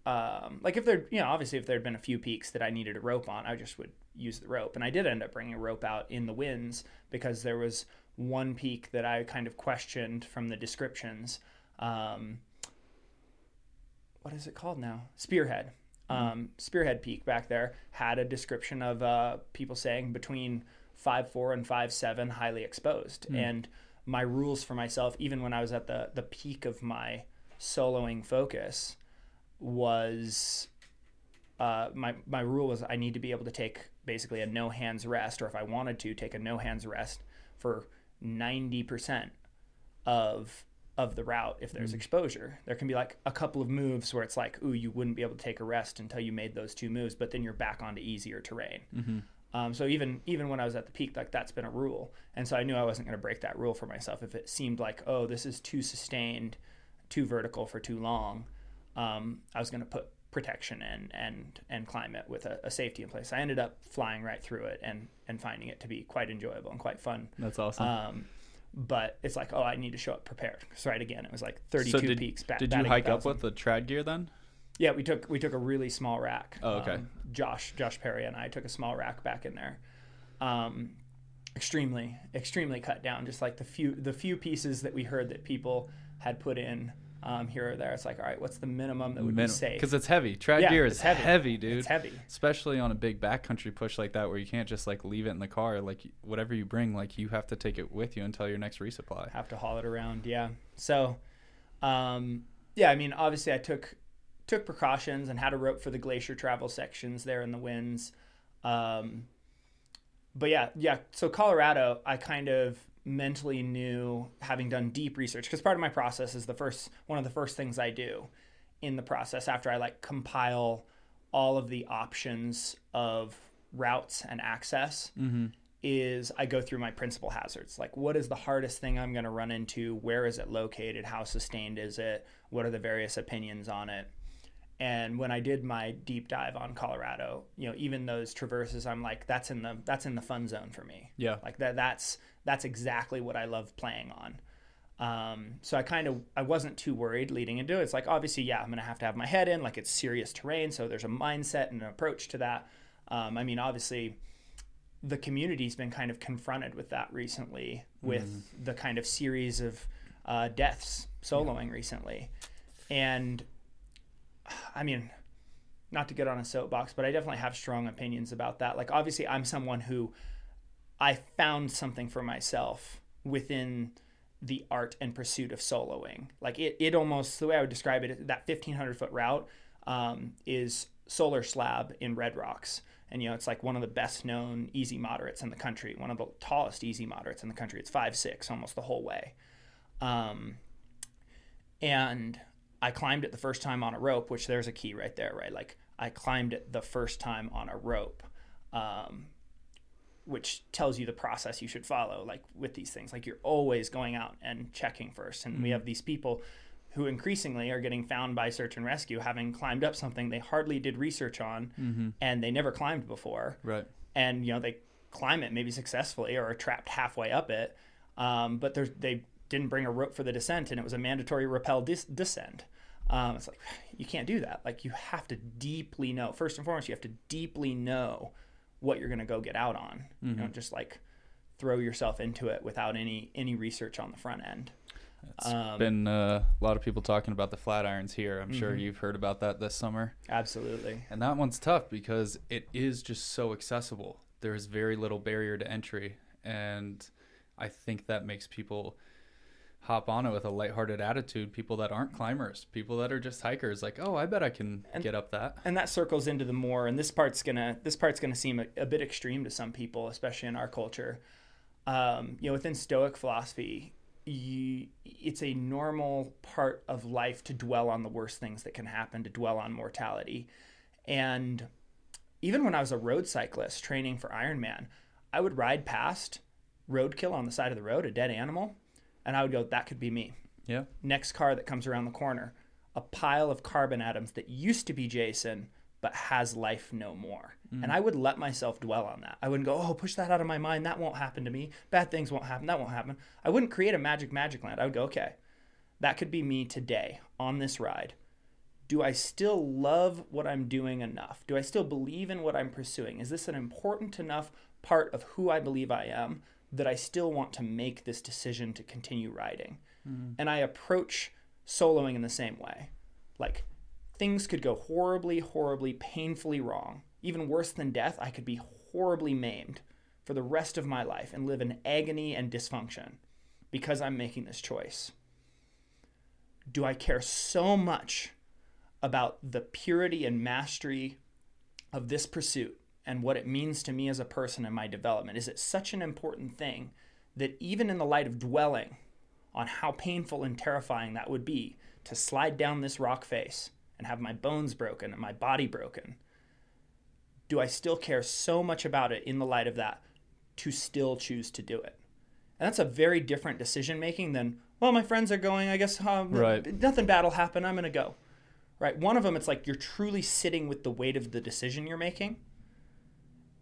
G: um, like if there, you know, obviously if there had been a few peaks that I needed a rope on, I just would use the rope, and I did end up bringing a rope out in the winds because there was one peak that I kind of questioned from the descriptions. Um, what is it called now? Spearhead. Um, Spearhead Peak back there had a description of uh, people saying between five four and five seven, highly exposed. And my rules for myself, even when I was at the the peak of my soloing focus, was uh, my my rule was I need to be able to take basically a no hands rest, or if I wanted to take a no hands rest for ninety percent of of the route if there's exposure. There can be like a couple of moves where it's like, ooh, you wouldn't be able to take a rest until you made those two moves, but then you're back onto easier terrain. Um, so even even when I was at the peak, like that's been a rule, and so I knew I wasn't going to break that rule for myself. If it seemed like, oh, this is too sustained, too vertical for too long, um, I was going to put protection in and and climb it with a, a safety in place. I ended up flying right through it and and finding it to be quite enjoyable and quite fun.
F: That's awesome.
G: Um, but it's like, oh, I need to show up prepared. So right again, it was like 32
F: so did,
G: peaks. Bat,
F: did you hike up with the trad gear then?
G: Yeah, we took we took a really small rack.
F: Oh, okay.
G: Um, Josh Josh Perry and I took a small rack back in there. Um, extremely extremely cut down. Just like the few the few pieces that we heard that people had put in um, here or there. It's like, all right, what's the minimum that would be safe?
F: Because it's heavy. Trad
G: Yeah,
F: gear is
G: heavy.
F: heavy. dude.
G: It's heavy.
F: Especially on a big backcountry push like that, where you can't just like leave it in the car. Like whatever you bring, like you have to take it with you until your next resupply.
G: have to haul it around. Yeah. So, um, yeah, I mean, obviously, I took took precautions and had a rope for the glacier travel sections there in the winds. Um, but yeah, yeah. So Colorado, I kind of mentally knew, having done deep research, because part of my process is the first one of the first things I do in the process after I like compile all of the options of routes and access mm-hmm. is I go through my principal hazards. Like, what is the hardest thing I'm going to run into? Where is it located? How sustained is it? What are the various opinions on it? And when I did my deep dive on Colorado, you know, even those traverses, I'm like, that's in the that's in the fun zone for me.
F: Yeah.
G: like that that's that's exactly what I love playing on. Um, so I kind of I wasn't too worried leading into it. It's like obviously, yeah, I'm gonna have to have my head in. Like it's serious terrain, so there's a mindset and an approach to that. Um, I mean, obviously, the community's been kind of confronted with that recently, with the kind of series of uh, deaths soloing recently, and I mean, not to get on a soapbox, but I definitely have strong opinions about that. Like, obviously, I'm someone who I found something for myself within the art and pursuit of soloing. Like, it, it almost, the way I would describe it, that 1500 foot route um, is Solar Slab in Red Rocks. And, you know, it's like one of the best known easy moderates in the country, one of the tallest easy moderates in the country. It's five six almost the whole way. Um, and I climbed it the first time on a rope, which there's a key right there, right? Like I climbed it the first time on a rope, um, which tells you the process you should follow. Like with these things, like you're always going out and checking first. And we have these people who increasingly are getting found by search and rescue having climbed up something they hardly did research on and they never climbed before.
F: Right.
G: and you know they climb it maybe successfully or are trapped halfway up it. Um, but there's, they didn't bring a rope for the descent and it was a mandatory rappel dis- descent. Um, it's like you can't do that. Like you have to deeply know. First and foremost you have to deeply know what you're going to go get out on you know just like throw yourself into it without any any research on the front end Um, there's
F: Been uh, a lot of people talking about the Flatirons here. I'm
G: Mm-hmm.
F: sure you've heard about that this summer.
G: absolutely
F: And that one's tough because it is just so accessible. There's very little barrier to entry. And I think that makes people hop on it with a lighthearted attitude. People that aren't climbers, people that are just hikers, like, oh, I bet I can get up that.
G: and that circles into the more and this part's gonna this part's gonna seem a, a bit extreme to some people especially in our culture um, you know within stoic philosophy you, it's a normal part of life to dwell on the worst things that can happen to dwell on mortality and even when i was a road cyclist training for ironman i would ride past roadkill on the side of the road a dead animal and i would go that could be me
F: Yeah.
G: next car that comes around the corner, a pile of carbon atoms that used to be Jason but has life no more. Mm. And I would let myself dwell on that. I wouldn't go, oh, push that out of my mind. That won't happen to me. Bad things won't happen. That won't happen. I wouldn't create a magic, magic land. I would go, okay, that could be me today on this ride. Do I still love what I'm doing enough? Do I still believe in what I'm pursuing? Is this an important enough part of who I believe I am that I still want to make this decision to continue riding? Mm-hmm. And I approach soloing in the same way. Like, things could go horribly, horribly, painfully wrong. Even worse than death, I could be horribly maimed for the rest of my life and live in agony and dysfunction because I'm making this choice. Do I care so much about the purity and mastery of this pursuit and what it means to me as a person and my development? Is it such an important thing that even in the light of dwelling on how painful and terrifying that would be to slide down this rock face and have my bones broken and my body broken, do I still care so much about it in the light of that to still choose to do it? And that's a very different decision making than, well, my friends are going, I guess um,
F: Right.
G: nothing bad will happen, I'm going to go. Right? One of them, it's like you're truly sitting with the weight of the decision you're making.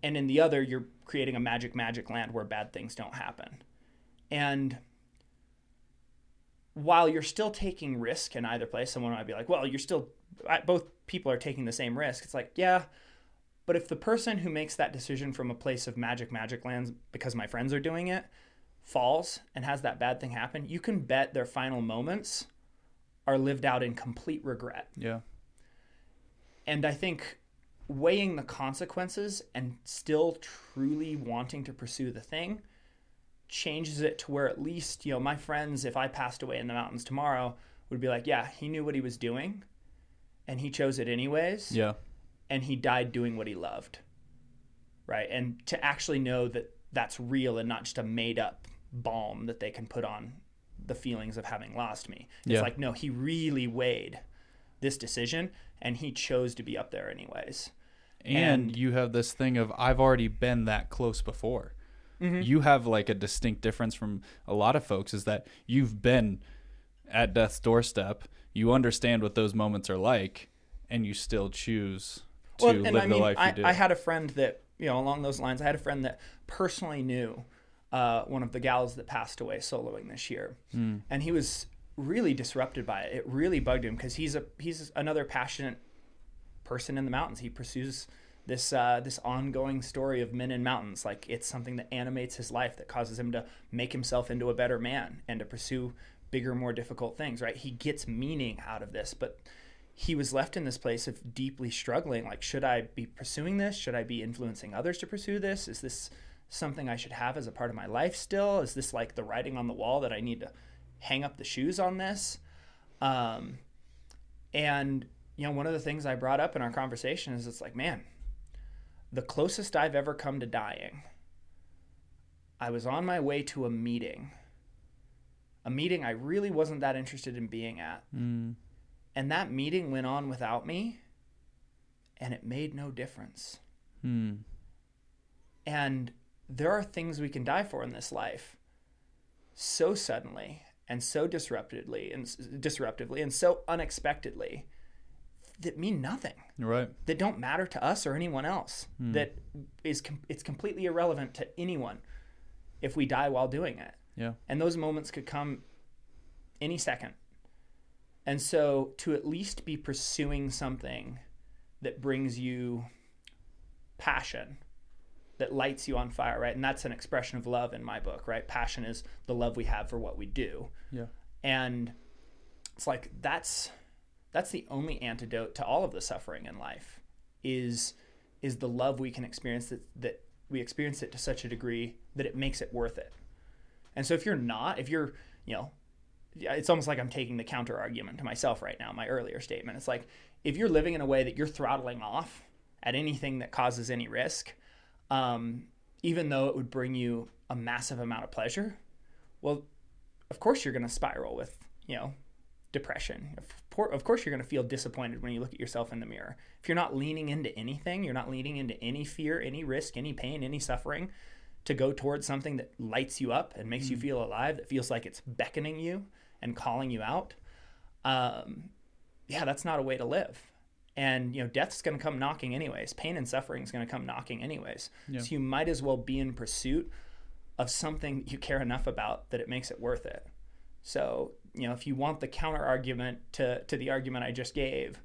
G: And in the other, you're creating a magic, magic land where bad things don't happen. And while you're still taking risk in either place, someone might be like, well, you're still, both people are taking the same risk. It's like, yeah, but if the person who makes that decision from a place of magic, magic lands because my friends are doing it falls and has that bad thing happen, you can bet their final moments are lived out in complete regret.
F: Yeah.
G: And I think weighing the consequences and still truly wanting to pursue the thing changes it to where at least, you know, my friends, if I passed away in the mountains tomorrow, would be like, yeah, he knew what he was doing and he chose it anyways.
F: Yeah.
G: And he died doing what he loved. Right. And to actually know that that's real and not just a made up balm that they can put on the feelings of having lost me. It's
F: Yeah.
G: like, no, he really weighed this decision and he chose to be up there anyways.
F: And,
G: And-
F: you have this thing of I've already been that close before.
G: Mm-hmm.
F: You have like a distinct difference from a lot of folks is that you've been at death's doorstep. You understand what those moments are like, and you still choose to
G: Well,
F: live
G: I
F: the
G: mean,
F: life
G: I,
F: you did.
G: I had a friend that, you know, along those lines, I had a friend that personally knew uh, one of the gals that passed away soloing this year,
F: Hmm.
G: and he was really disrupted by it. It really bugged him because he's a he's another passionate person in the mountains. He pursues this uh, this ongoing story of men in mountains. Like it's something that animates his life, that causes him to make himself into a better man and to pursue bigger, more difficult things. Right? He gets meaning out of this, but he was left in this place of deeply struggling. Like, should I be pursuing this? Should I be influencing others to pursue this? Is this something I should have as a part of my life still? Is this like the writing on the wall that I need to hang up the shoes on this? Um, and you know, one of the things I brought up in our conversation is it's like, man, the closest I've ever come to dying, I was on my way to a meeting, a meeting I really wasn't that interested in being at.
F: Mm.
G: And that meeting went on without me, and it made no difference.
F: Hmm.
G: And there are things we can die for in this life so suddenly and so disruptively and disruptively and so unexpectedly that mean nothing.
F: Right.
G: that don't matter to us or anyone else. Hmm. That is com- it's completely irrelevant to anyone if we die while doing it.
F: Yeah.
G: and those moments could come any second. And so to at least be pursuing something that brings you passion that lights you on fire right? And that's an expression of love in my book right? Passion is the love we have for what we do.
F: Yeah.
G: and it's like that's that's the only antidote to all of the suffering in life is is the love we can experience that that we experience it to such a degree that it makes it worth it and so if you're not if you're you know it's almost like I'm taking the counter argument to myself right now, my earlier statement. It's like if you're living in a way that you're throttling off at anything that causes any risk, um, even though it would bring you a massive amount of pleasure, well, of course you're going to spiral with, you know, depression. Of course you're going to feel disappointed when you look at yourself in the mirror. If you're not leaning into anything, you're not leaning into any fear, any risk, any pain, any suffering to go towards something that lights you up and makes you feel alive, that feels like it's beckoning you and calling you out. Um, yeah, that's not a way to live. And you know, death's going to come knocking anyways. Pain and suffering is going to come knocking anyways.
F: Yeah.
G: So you might as well be in pursuit of something you care enough about that it makes it worth it. So you know, if you want the counter argument to to the argument I just gave,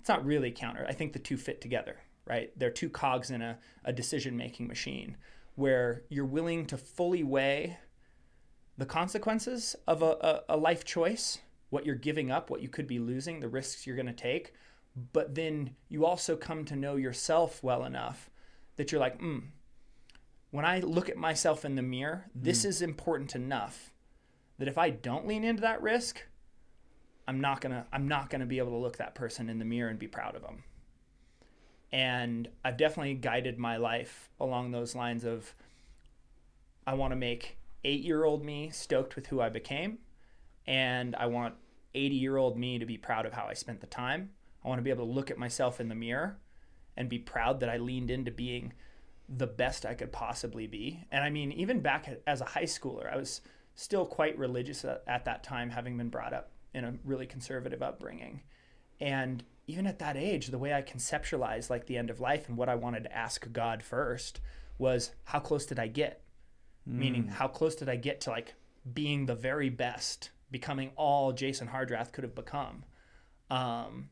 G: it's not really counter. I think the two fit together, right? They're two cogs in a, a decision making machine where you're willing to fully weigh the consequences of a, a, a life choice, what you're giving up, what you could be losing, the risks you're going to take. But then you also come to know yourself well enough that you're like, hmm, when I look at myself in the mirror, this is important enough that if I don't lean into that risk, I'm not gonna I'm not gonna be able to look that person in the mirror and be proud of them. And I've definitely guided my life along those lines of I want to make eight year old me stoked with who I became, and I want 80 year old me to be proud of how I spent the time. I want to be able to look at myself in the mirror and be proud that I leaned into being the best I could possibly be. And I mean, even back as a high schooler, I was still quite religious at, at that time, having been brought up in a really conservative upbringing. And even at that age, the way I conceptualized like the end of life and what I wanted to ask God first was how close did I get? Meaning, how close did I get to like being the very best, becoming all Jason Hardrath could have become? Um,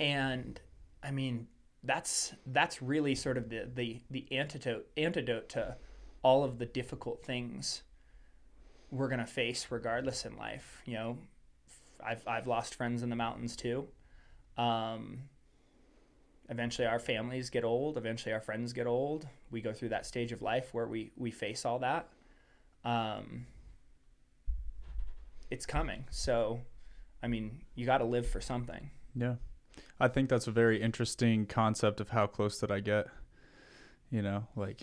G: and I mean, that's that's really sort of the the the antidote antidote to all of the difficult things we're gonna face regardless in life. You know, I've I've lost friends in the mountains too. Um, eventually, our families get old. Eventually, our friends get old. We go through that stage of life where we we face all that. Um, it's coming. So, I mean, you got to live for something.
F: Yeah. I think that's a very interesting concept of how close did I get. You know, like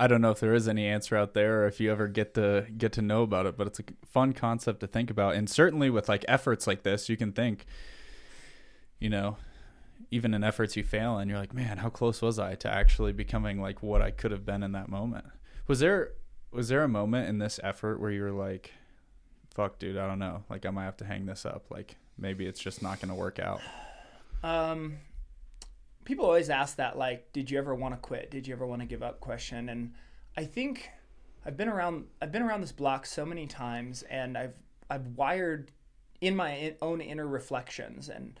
F: I don't know if there is any answer out there or if you ever get to get to know about it, but it's a fun concept to think about. And certainly with like efforts like this, you can think, you know, even in efforts you fail and you're like, man, how close was I to actually becoming like what I could have been in that moment? Was there was there a moment in this effort where you were like, fuck, dude, I don't know. Like I might have to hang this up. Like maybe it's just not to work out.
G: Um, people always ask that, like, did you ever want to quit? Did you ever want to give up? Question, and I think I've been around I've been around this block so many times and I've I've wired in my own inner reflections and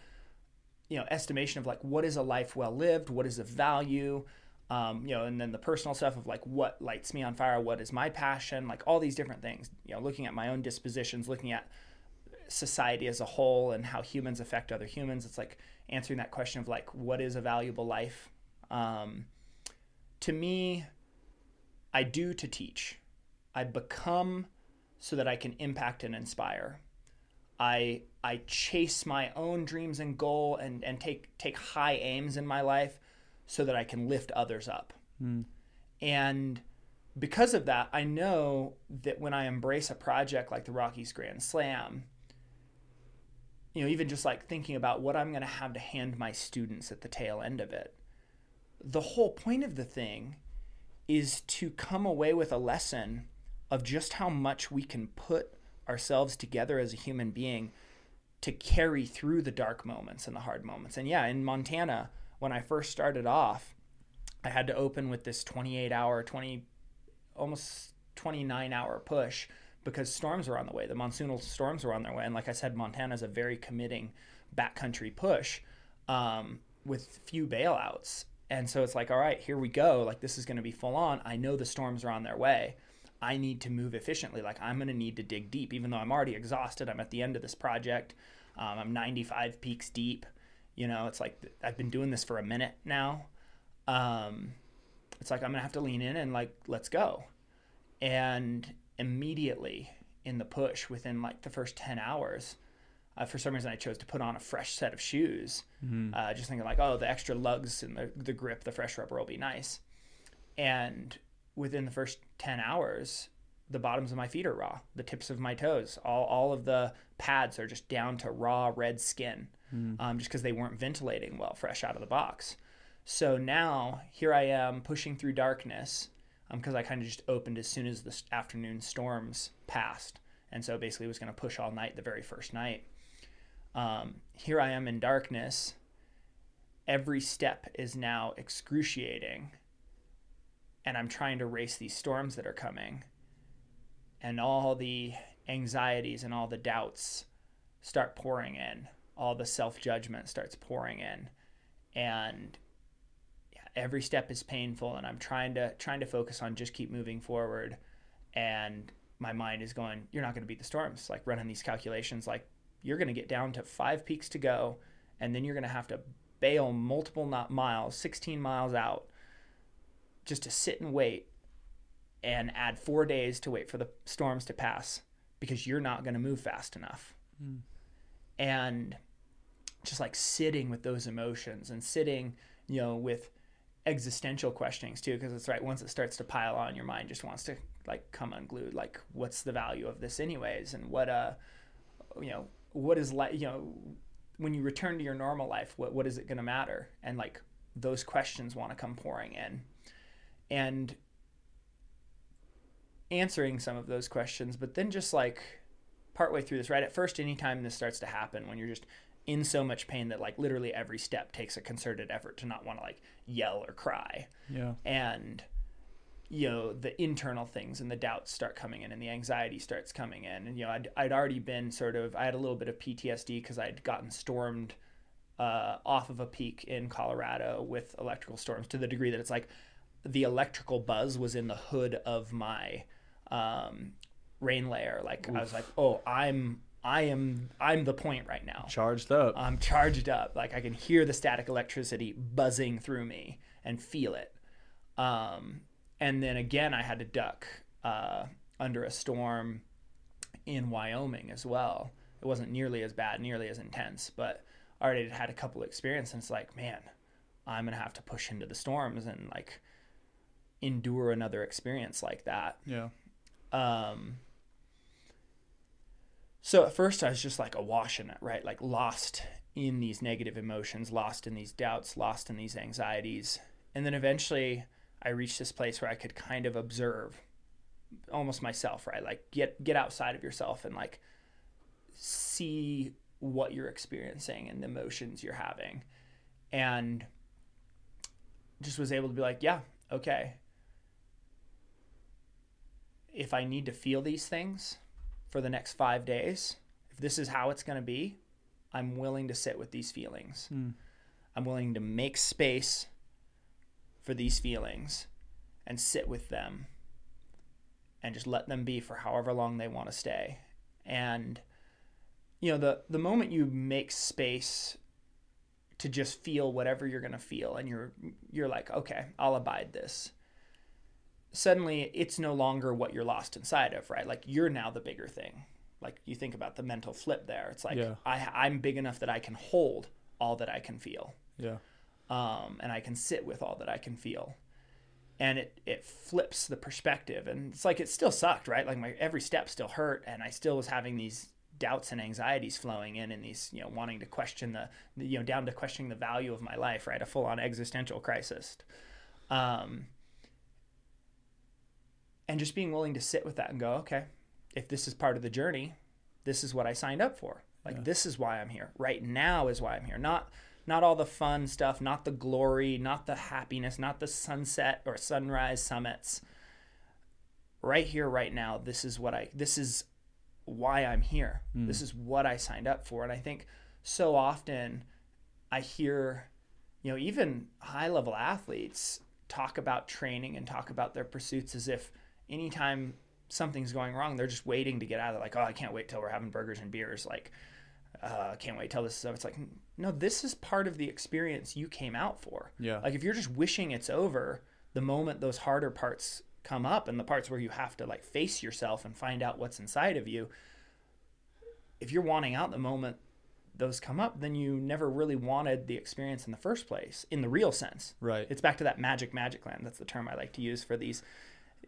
G: you know estimation of like what is a life well lived? What is of value? Um, you know and then the personal stuff of like what lights me on fire? What is my passion? Like all these different things. You know looking at my own dispositions looking at society as a whole and how humans affect other humans. It's like answering that question of like what is a valuable life? Um, to me i do to teach. I become so that i can impact and inspire. I I chase my own dreams and goal and, and take take high aims in my life so that I can lift others up. And because of that, I know that when I embrace a project like the Rockies Grand Slam, you know, even just like thinking about what I'm going to have to hand my students at the tail end of it, the whole point of the thing is to come away with a lesson of just how much we can put ourselves together as a human being to carry through the dark moments and the hard moments. And yeah, in Montana, when I first started off, I had to open with this 28 hour, 20, almost 29 hour push because storms were on the way. The monsoonal storms were on their way. And like I said, Montana is a very committing backcountry push um, with few bailouts. And so it's like, all right, here we go. Like this is going to be full on. I know the storms are on their way. I need to move efficiently. Like I'm going to need to dig deep, even though I'm already exhausted. I'm at the end of this project. Um, I'm 95 peaks deep. You know, it's like I've been doing this for a minute now. Um, it's like I'm gonna have to lean in and like let's go. And immediately in the push, within like the first 10 hours, uh, for some reason I chose to put on a fresh set of shoes. Uh, just thinking like, oh, the extra lugs and the, the grip, the fresh rubber will be nice. And within the first 10 hours, the bottoms of my feet are raw, the tips of my toes, all, all of the pads are just down to raw red skin, um, just because they weren't ventilating well fresh out of the box. So now here I am pushing through darkness because I kind of just opened as soon as the afternoon storms passed. And so basically was going to push all night the very first night. Um, here I am in darkness. Every step is now excruciating. And I'm trying to race these storms that are coming. And all the anxieties and all the doubts start pouring in. All the self judgment starts pouring in. And every step is painful and I'm trying to trying to focus on just keep moving forward. And my mind is going you're not going to beat the storms. Like running these calculations. Like you're going to get down to 5 peaks to go and then you're going to have to bail multiple not miles 16 miles out just to sit and wait and add 4 days to wait for the storms to pass because you're not going to move fast enough. Hmm. And just like sitting with those emotions and sitting you know with existential questionings too because it's right once it starts to pile on your mind just wants to like come unglued like what's the value of this anyways? And what uh you know what is like you know when you return to your normal life what what is it going to matter? And like those questions want to come pouring in. And answering some of those questions but then just like partway through this right at first anytime this starts to happen when you're just in so much pain that like literally every step takes a concerted effort to not want to like yell or cry.
F: Yeah.
G: and you know the internal things and the doubts start coming in and the anxiety starts coming in. And you know I'd, I'd already been sort of i had a little bit of ptsd because i'd gotten stormed uh, off of a peak in colorado with electrical storms to the degree that it's like the electrical buzz was in the hood of my um, rain layer. Like i was like oh i'm i am i'm the point right now
F: Charged up.
G: I'm charged up. Like I can hear the static electricity buzzing through me and feel it. Um, and then again, I had to duck uh, under a storm in Wyoming as well. It wasn't nearly as bad, nearly as intense, but I already had had a couple of experiences. And it's like, man, I'm gonna have to push into the storms and like endure another experience like that.
F: yeah.
G: Um, so at first I was just like awash in it, right? Like lost in these negative emotions, lost in these doubts, lost in these anxieties. And then eventually I reached this place where I could kind of observe almost myself, right? Like get get outside of yourself and like see what you're experiencing and the emotions you're having. And just was able to be like, yeah, okay. if I need to feel these things for the next five days, if this is how it's going to be, I'm willing to sit with these feelings. Hmm. I'm willing to make space for these feelings and sit with them and just let them be for however long they want to stay. And you know, the the moment you make space to just feel whatever you're going to feel and you're you're like, "Okay, I'll abide this." Suddenly, it's no longer what you're lost inside of, right? Like you're now the bigger thing. Like you think about the mental flip there. It's like
F: Yeah.
G: I I'm big enough that I can hold all that I can feel
F: Yeah.
G: um, and I can sit with all that I can feel. And it, it flips the perspective. And it's like it still sucked, right? Like my every step still hurt, and I still was having these doubts and anxieties flowing in, and these you know wanting to question the, the you know down to questioning the value of my life, right? A full on existential crisis. Um, and just being willing to sit with that and go, okay, if this is part of the journey, this is what I signed up for. Like this is why I'm here. Right now is why I'm here. Not not all the fun stuff, not the glory, not the happiness, not the sunset or sunrise summits. Right here, right now, this is what I this is why I'm here. Hmm. This is what I signed up for. And I think so often I hear, you know, even high level athletes talk about training and talk about their pursuits as if anytime something's going wrong, they're just waiting to get out of it. Like, oh, I can't wait till we're having burgers and beers. Like, uh, can't wait till this is over. It's like, no, this is part of the experience you came out for.
F: Yeah.
G: Like, if you're just wishing it's over, the moment those harder parts come up and the parts where you have to like face yourself and find out what's inside of you, if you're wanting out the moment those come up, then you never really wanted the experience in the first place, in the real sense.
F: Right.
G: It's back to that magic magic land. That's the term I like to use for these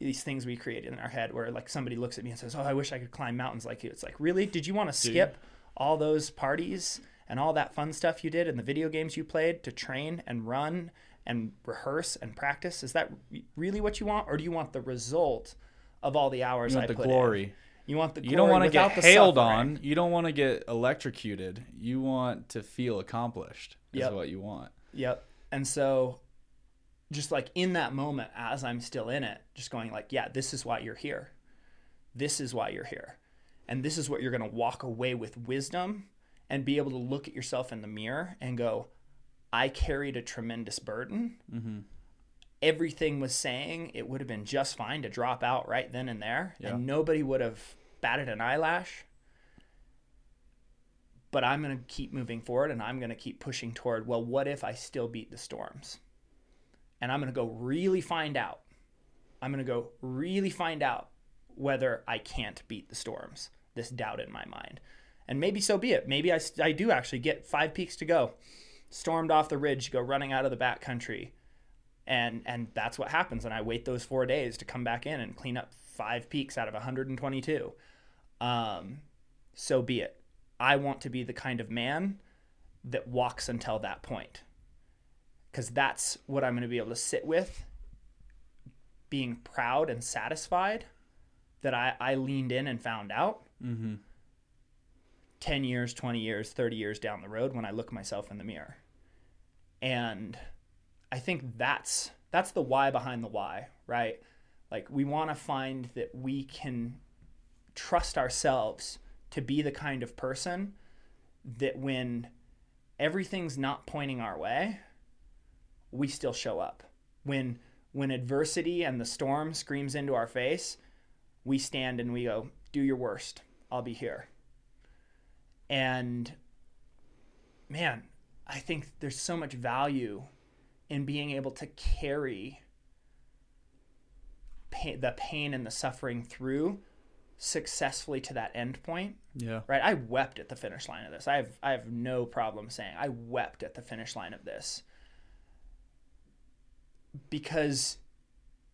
G: these things we create in our head where like somebody looks at me and says, "Oh, I wish I could climb mountains like you." It's like, "Really? Did you want to skip all those parties and all that fun stuff you did and the video games you played to train and run and rehearse and practice? Is that really what you want or do you want the result of all the hours
F: You want
G: I
F: the
G: put
F: glory.
G: in? You want the glory
F: You don't want to get hailed
G: suffering.
F: on. You don't want to get electrocuted. You want to feel accomplished. Is
G: Yep.
F: what you want.
G: Yep. And so just like in that moment as I'm still in it, just going like, yeah, this is why you're here. This is why you're here. And this is what you're going to walk away with wisdom and be able to look at yourself in the mirror and go, I carried a tremendous burden. Mm-hmm. Everything was saying it would have been just fine to drop out right then and there,
F: Yeah.
G: and nobody would have batted an eyelash but I'm going to keep moving forward and I'm going to keep pushing toward, well, what if I still beat the storms? And I'm going to go really find out. I'm going to go really find out whether I can't beat the storms, this doubt in my mind. And maybe so be it. Maybe I, I do actually get five peaks to go, stormed off the ridge, go running out of the back country. And, and that's what happens. And I wait those four days to come back in and clean up five peaks out of 122. Um, so be it. I want to be the kind of man that walks until that point. Because that's what I'm going to be able to sit with, being proud and satisfied that I, I leaned in and found out
F: Mm-hmm.
G: 10 years, 20 years, 30 years down the road when I look myself in the mirror. And I think that's that's the why behind the why, right? Like we want to find that we can trust ourselves to be the kind of person that when everything's not pointing our way, we still show up. When when adversity and the storm screams into our face, we stand and we go, "Do your worst. I'll be here." And man, I think there's so much value in being able to carry pain, the pain and the suffering through successfully to that end point
F: Yeah.
G: right i wept at the finish line of this i have i have no problem saying i wept at the finish line of this because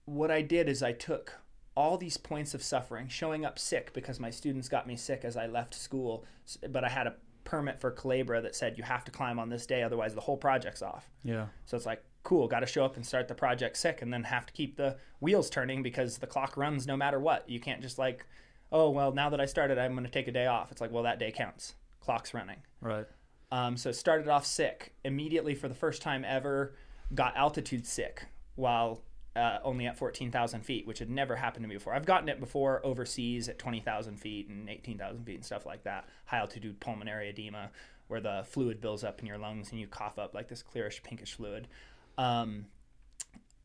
G: what i did is i took all these points of suffering showing up sick because my students got me sick as i left school but i had a permit for Culebra that said you have to climb on this day otherwise the whole project's off
F: Yeah.
G: so it's like, cool, got to show up and start the project sick and then have to keep the wheels turning because the clock runs no matter what. You can't just like, oh, well, now that I started, I'm going to take a day off. It's like, well, that day counts. Clock's running.
F: Right.
G: Um, so started off sick. Immediately for the first time ever, got altitude sick while uh, only at 14,000 feet, which had never happened to me before. I've gotten it before overseas at 20,000 feet and 18,000 feet and stuff like that. High altitude pulmonary edema, where the fluid builds up in your lungs and you cough up like this clearish pinkish fluid. Um,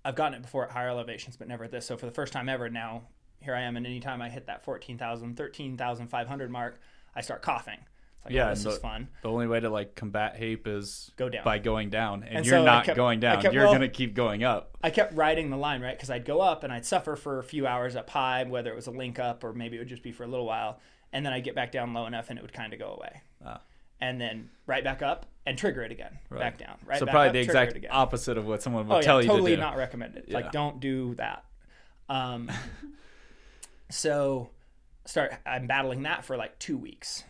G: I've gotten it before at higher elevations, but never at this. So for the first time ever, now here I am, and anytime I hit that 14,000, 13,500 mark, I start coughing. Like,
F: Yeah,
G: oh, this is fun.
F: The only way to like combat HAPE is
G: Go down.
F: by going down, and,
G: And
F: you're
G: so
F: not
G: kept-
F: going down.
G: kept-
F: you're
G: well-
F: gonna keep going up.
G: I kept riding the line, right? Because I'd go up and I'd suffer for a few hours up high, whether it was a link up or maybe it would just be for a little while. And then I'd get back down low enough and it would kind of go away.
F: Ah.
G: And then right back up and trigger it again.
F: Right.
G: Back down. Right
F: so probably
G: up,
F: the exact opposite of what someone will
G: Oh, yeah,
F: tell you
G: totally
F: to do.
G: not recommended.
F: Yeah.
G: Like, don't do that. Um, <laughs> so start. I'm battling that for like two weeks.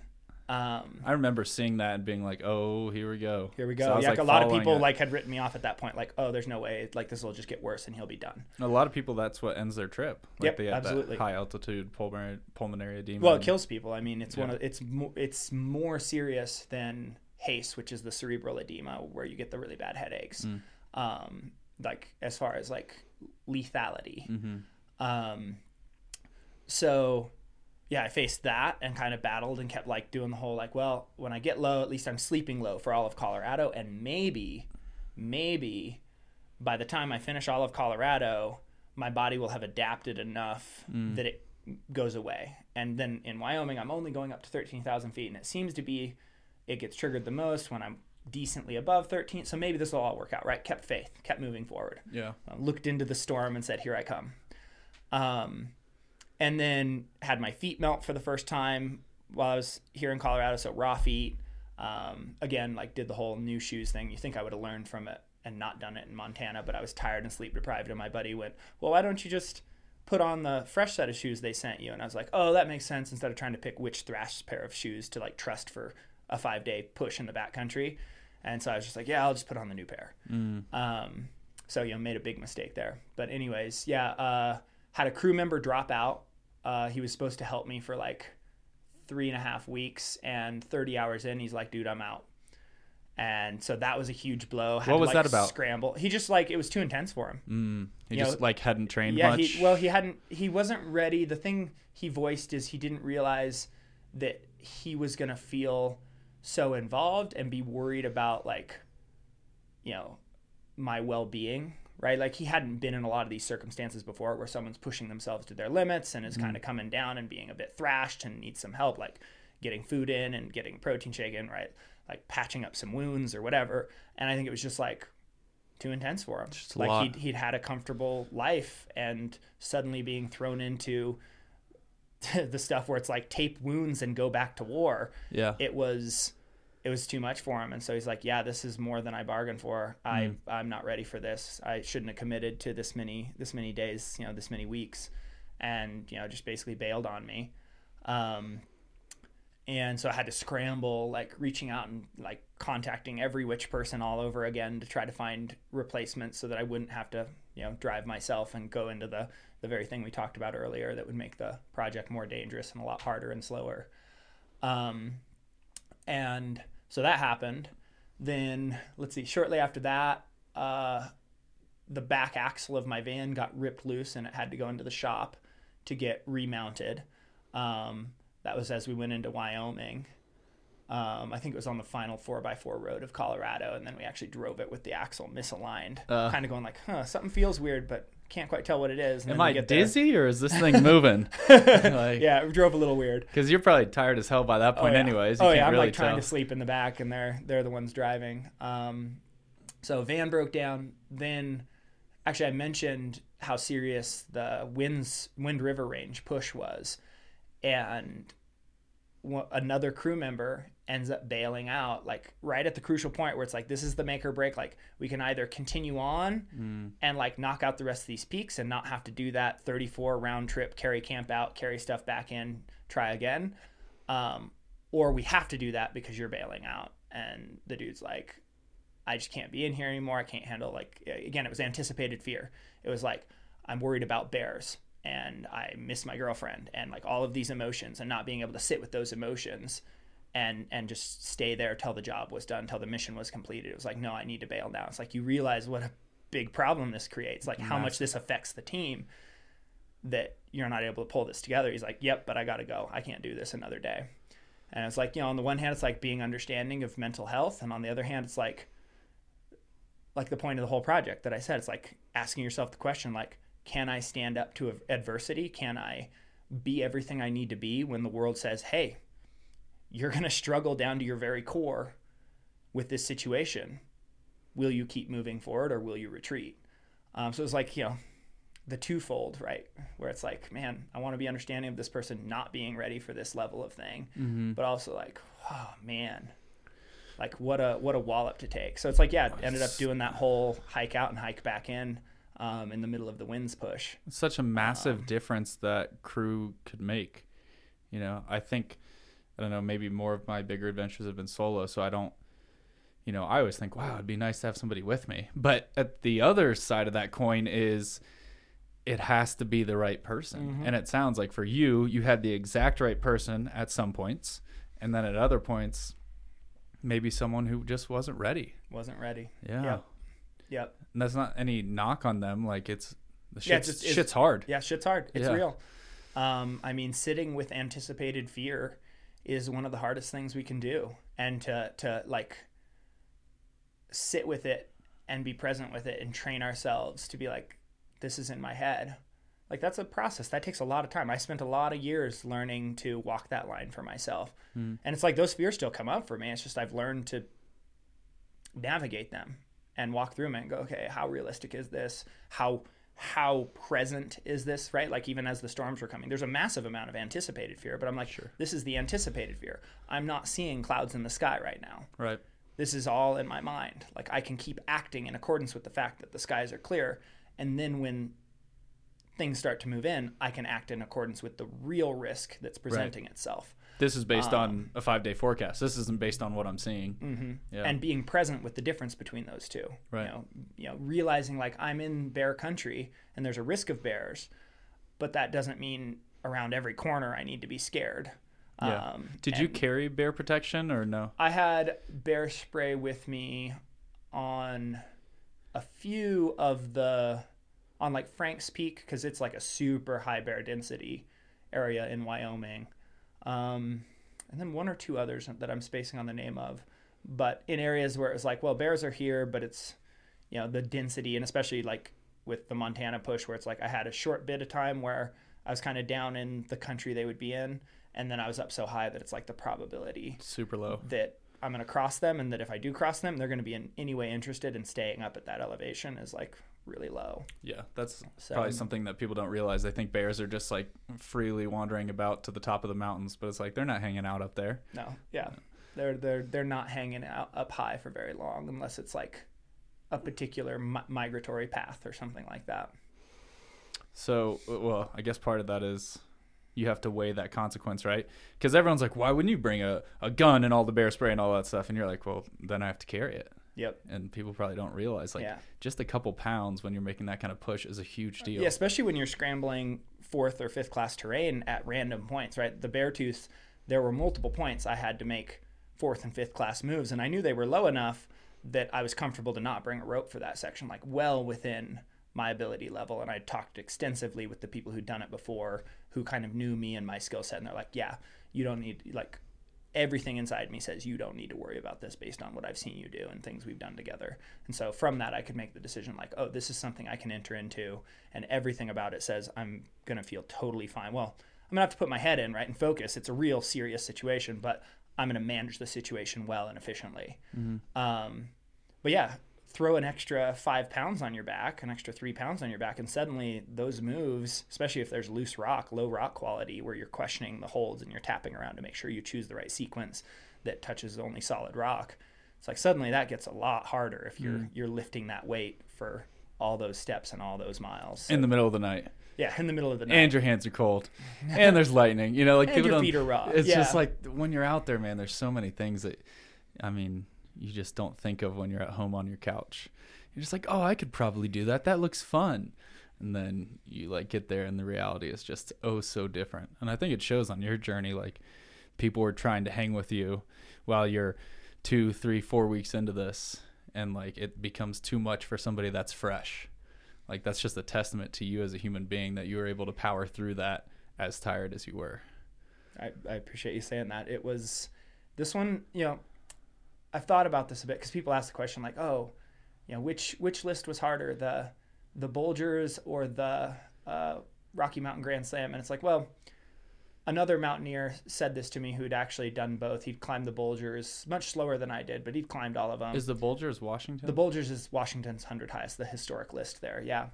G: Um,
F: I remember seeing that and being like, "Oh, here we go."
G: here we go.
F: Was,
G: yeah,
F: like,
G: a lot of people
F: it.
G: like had written me off at that point. Like, oh, there's no way. Like this will just get worse and he'll be done.
F: A lot of people, that's what ends their trip. Like
G: Yep,
F: they have
G: absolutely.
F: that high altitude pulmonary pulmonary edema.
G: Well, it kills people. I mean, it's one of it's mo- it's more serious than HACE, which is the cerebral edema, where you get the really bad headaches.
F: Mm.
G: Um, like as far as like lethality.
F: Mhm.
G: Um, so yeah, I faced that and kind of battled and kept like doing the whole like, well, when I get low, at least I'm sleeping low for all of Colorado, and maybe, maybe by the time I finish all of Colorado, my body will have adapted enough that it goes away. And then in Wyoming, I'm only going up to 13,000 feet, and it seems to be it gets triggered the most when I'm decently above 13. So maybe this will all work out, right? Kept faith, kept moving forward
F: yeah.
G: uh, looked into the storm and said, "Here I come." Um, and then had my feet melt for the first time while I was here in Colorado. So raw feet. Um, again, like did the whole new shoes thing. You think I would have learned from it and not done it in Montana, but I was tired and sleep deprived. And my buddy went, "Well, why don't you just put on the fresh set of shoes they sent you?" And I was like, "Oh, that makes sense." Instead of trying to pick which thrash pair of shoes to like trust for a five day push in the backcountry. And so I was just like, "Yeah, I'll just put on the new pair." Um, so you know, made a big mistake there. But anyways, yeah, uh, had a crew member drop out. Uh, he was supposed to help me for like three and a half weeks, and 30 hours in, he's like, "Dude, I'm out." And so that was a huge blow. Had
F: What
G: to,
F: was
G: like,
F: that about?
G: Scramble. He just like it was too intense for him.
F: Mm. He
G: You
F: just
G: know,
F: like hadn't trained
G: Yeah,
F: much.
G: he well he hadn't he wasn't ready. The thing he voiced is he didn't realize that he was gonna feel so involved and be worried about like you know my well-being right? Like he hadn't been in a lot of these circumstances before where someone's pushing themselves to their limits and is kind of mm-hmm. coming down and being a bit thrashed and needs some help like getting food in and getting protein shake in right? Like patching up some wounds or whatever. And i think it was just like too intense for him.
F: Just
G: like he'd, he'd had a comfortable life and suddenly being thrown into <laughs> the stuff where it's like tape wounds and go back to war.
F: Yeah.
G: it was it was too much for him. And so he's like yeah this is more than i bargained for. I
F: Mm.
G: i'm not ready for this. I shouldn't have committed to this many this many days you know this many weeks. And you know just basically bailed on me. Um and so i had to scramble like reaching out and like contacting every which person all over again to try to find replacements so that i wouldn't have to you know drive myself and go into the the very thing we talked about earlier that would make the project more dangerous and a lot harder and slower. Um and so that happened. Then let's see. Shortly after that, uh, the back axle of my van got ripped loose, and it had to go into the shop to get remounted. Um, that was as we went into Wyoming. Um, I think it was on the final four x four road of Colorado, and then we actually drove it with the axle misaligned,
F: Uh.
G: kind of going like, "Huh, something feels weird, but can't quite tell what it is."
F: Am I
G: get there.
F: dizzy or is this thing <laughs> moving? <laughs> like,
G: yeah, it drove a little weird.
F: Because you're probably tired as hell by that point,
G: yeah.
F: anyways. You
G: oh yeah, I'm
F: really
G: like trying
F: tell.
G: to sleep in the back, and they're they're the ones driving. Um, so van broke down. Then, actually, I mentioned how serious the winds Wind River Range push was, and another crew member ends up bailing out like right at the crucial point where it's like this is the make or break like we can either continue on
F: Mm.
G: and like knock out the rest of these peaks and not have to do that 34 round trip carry camp out carry stuff back in try again. Um, or we have to do that because you're bailing out and the dude's like i just can't be in here anymore. I can't handle like again it was anticipated fear. It was like i'm worried about bears and i miss my girlfriend and like all of these emotions and not being able to sit with those emotions and and just stay there till the job was done till the mission was completed it was like no i need to bail now it's like you realize what a big problem this creates, like how much this affects the team that you're not able to pull this together. He's like, yep, but I got to go. I can't do this another day. And it's like, you know, on the one hand, it's like being understanding of mental health. And on the other hand, it's like, like the point of the whole project that I said, it's like asking yourself the question, like, can I stand up to adversity? Can I be everything I need to be when the world says, hey, you're going to struggle down to your very core with this situation? Will you keep moving forward or will you retreat? Um, so it's like, you know, the twofold, right? Where it's like, man, I want to be understanding of this person not being ready for this level of thing,
F: Mm-hmm.
G: but also like, oh man, like what a what a wallop to take. So it's like, yeah, ended up doing that whole hike out and hike back in um, in the middle of the winds push.
F: It's such a massive difference that crew could make. You know, I think I don't know, maybe more of my bigger adventures have been solo, so I don't you know, I always think, wow, it'd be nice to have somebody with me. But at the other side of that coin is it has to be the right person. And it sounds like for you, you had the exact right person at some points, and then at other points maybe someone who just wasn't ready.
G: Wasn't ready.
F: Yeah.
G: Yep. Yep.
F: And that's not any knock on them, like it's the shit's,
G: Yeah, it's just- it's-
F: hard.
G: Yeah, shit's hard. It's
F: Yeah.
G: real. Um, I mean, sitting with anticipated fear is one of the hardest things we can do, and to to like sit with it and be present with it and train ourselves to be like, this is in my head. Like that's a process that takes a lot of time. I spent a lot of years learning to walk that line for myself, hmm. and it's like those fears still come up for me. It's just I've learned to navigate them and walk through them and go, okay, how realistic is this? How how present is this? Right? Like even as the storms were coming, there's a massive amount of anticipated fear, but I'm like, sure. this is the anticipated fear. I'm not seeing clouds in the sky right now.
F: Right.
G: This is all in my mind. Like I can keep acting in accordance with the fact that the skies are clear, and then when things start to move in, I can act in accordance with the real risk that's presenting itself.
F: This is based on a five day forecast. This isn't based on what I'm seeing.
G: hmm
F: Yeah.
G: and being present with the difference between those two.
F: Right.
G: You know, you know, realizing like I'm in bear country and there's a risk of bears, but that doesn't mean around every corner I need to be scared.
F: Yeah.
G: Um,
F: Did you carry bear protection or no?
G: I had bear spray with me on a few of the on like Frank's Peak because it's like a super high bear density area in Wyoming, um, and then one or two others that I'm spacing on the name of. But in areas where it was like, well, bears are here, but it's you know the density, and especially like with the Montana push, where it's like I had a short bit of time where I was kind of down in the country they would be in, and then I was up so high that it's like the probability
F: Super low.
G: that I'm going to cross them, and that if I do cross them, they're going to be in any way interested in staying up at that elevation is like really low.
F: Yeah, that's
G: So-
F: probably um, something that people don't realize. They think bears are just like freely wandering about to the top of the mountains, but it's like they're not hanging out up there.
G: No, yeah, they're they're they're not hanging out up high for very long unless it's like a particular mi- migratory path or something like that.
F: So, well, I guess part of that is you have to weigh that consequence, right? Because everyone's like, why wouldn't you bring a, a gun and all the bear spray and all that stuff? And you're like, well, then I have to carry it.
G: Yep.
F: And people probably don't realize, like,
G: Yeah.
F: just a couple pounds when you're making that kind of push is a huge uh, deal.
G: Yeah, especially when you're scrambling fourth or fifth class terrain at random points, right? The Beartooth, there were multiple points I had to make fourth and fifth class moves, and I knew they were low enough that I was comfortable to not bring a rope for that section, like well within my ability level. And I talked extensively with the people who'd done it before, who kind of knew me and my skill set, and they're like, "Yeah, you don't need like." Everything inside me says you don't need to worry about this based on what I've seen you do and things we've done together. And so from that, I could make the decision like, oh, this is something I can enter into, and everything about it says I'm gonna feel totally fine. Well, I'm gonna have to put my head in right and focus. It's a real serious situation, but I'm gonna manage the situation well and efficiently. Um, but yeah, throw an extra five pounds on your back, an extra three pounds on your back, and suddenly those moves, especially if there's loose rock, low rock quality, where you're questioning the holds and you're tapping around to make sure you choose the right sequence that touches only solid rock. It's like suddenly that gets a lot harder if you're mm. you're lifting that weight for all those steps and all those miles.
F: In the middle of the night.
G: yeah, in the middle of the night.
F: And your hands are cold. <laughs> and there's lightning. You know, like
G: And
F: people
G: your feet are raw.
F: It's just like when you're out there, man, there's so many things that, I mean, you just don't think of when you're at home on your couch. You're just like, oh, I could probably do that. That looks fun. And then you like get there and the reality is just oh so different. And I think it shows on your journey. Like people were trying to hang with you while you're two, three, four weeks into this. and like it becomes too much for somebody that's fresh. Like that's just a testament to you as a human being that you were able to power through that as tired as you were.
G: I, I appreciate you saying that. It was this one, you know, I've thought about this a bit because people ask the question like, oh, you know, which which list was harder, the the Bulgers or the uh, Rocky Mountain Grand Slam? And it's like, well, another mountaineer said this to me who'd actually done both. He'd climbed the Bulgers much slower than I did, but he'd climbed all of them.
F: Is the Bulgers Washington?
G: The Bulgers is Washington's 100 highest, the historic list there. Yeah.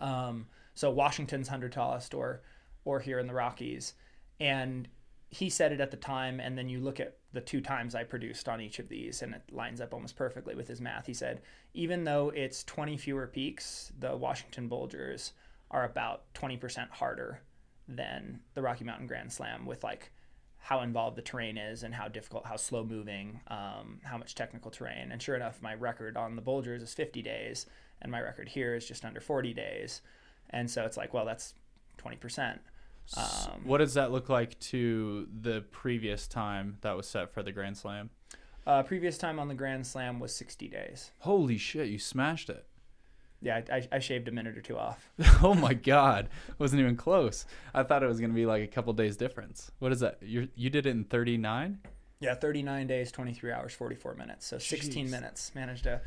G: Um, so Washington's 100 tallest or or here in the Rockies. And he said it at the time and then you look at the two times I produced on each of these and it lines up almost perfectly with his math. He said even though it's 20 fewer peaks, the Washington Bulgers are about 20% harder than the Rocky Mountain Grand Slam with like how involved the terrain is and how difficult, how slow moving, um, how much technical terrain. And sure enough, my record on the Bulgers is 50 days, and my record here is just under 40 days. And so it's like, well, that's 20%.
F: Um, what does that look like to the previous time that was set for the Grand Slam?
G: Uh, previous time on the Grand Slam was 60 days.
F: Holy shit, you smashed it.
G: Yeah, I, I shaved a minute or two off. <laughs>
F: oh my god, wasn't even close. I thought it was gonna be like a couple days difference. What is that? You you did it in 39?
G: Yeah, 39 days, 23 hours, 44 minutes. So 16 Jeez. minutes. Managed to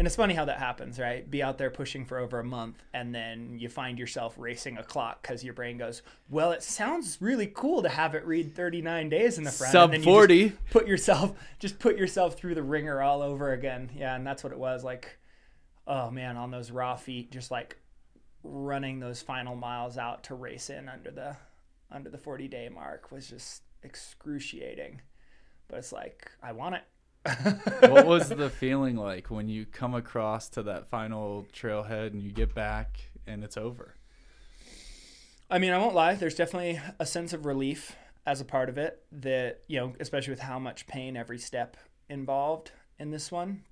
G: and it's funny how that happens, right? Be out there pushing for over a month, and then you find yourself racing a clock because your brain goes, "Well, it sounds really cool to have it read 39 days in the front."
F: Sub 40.
G: put yourself, just put yourself through the wringer all over again. Yeah, and that's what it was like. Oh man, on those raw feet, just like running those final miles out to race in under the under the 40 day mark was just excruciating. But it's like I want it
F: what was the feeling like when you come across to that final trailhead and you get back and it's over?
G: I mean, I won't lie. There's definitely a sense of relief as a part of it that, you know, especially with how much pain every step involved in this one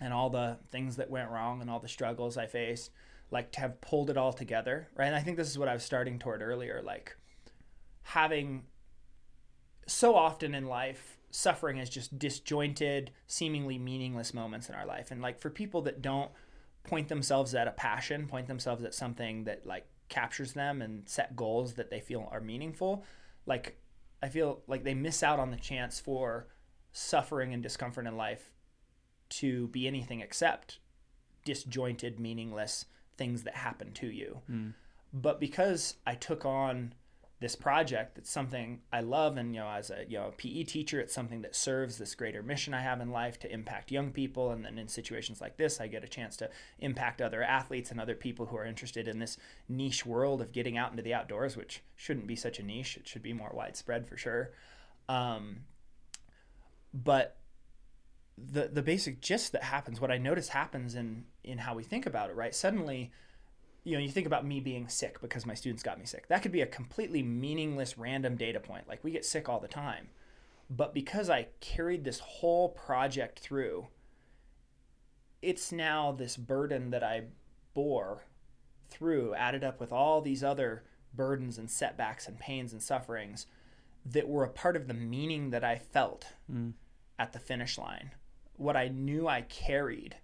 G: and all the things that went wrong and all the struggles I faced, like to have pulled it all together, right? And I think this is what I was starting toward earlier, like having so often in life suffering as just disjointed, seemingly meaningless moments in our life. And like for people that don't point themselves at a passion, point themselves at something that like captures them and set goals that they feel are meaningful, like I feel like they miss out on the chance for suffering and discomfort in life to be anything except disjointed, meaningless things that happen to you. Mm. But because I took on this project it's something i love and you know as a you know pe teacher it's something that serves this greater mission i have in life to impact young people and then in situations like this i get a chance to impact other athletes and other people who are interested in this niche world of getting out into the outdoors which shouldn't be such a niche. It should be more widespread for sure. Um, but the the basic gist that happens what i notice happens in in how we think about it right? Suddenly you know, you think about me being sick because my students got me sick. That could be a completely meaningless random data point. Like we get sick all the time. But because I carried this whole project through, it's now this burden that I bore through, added up with all these other burdens and setbacks and pains and sufferings that were a part of the meaning that I felt mm. at the finish line. What I knew I carried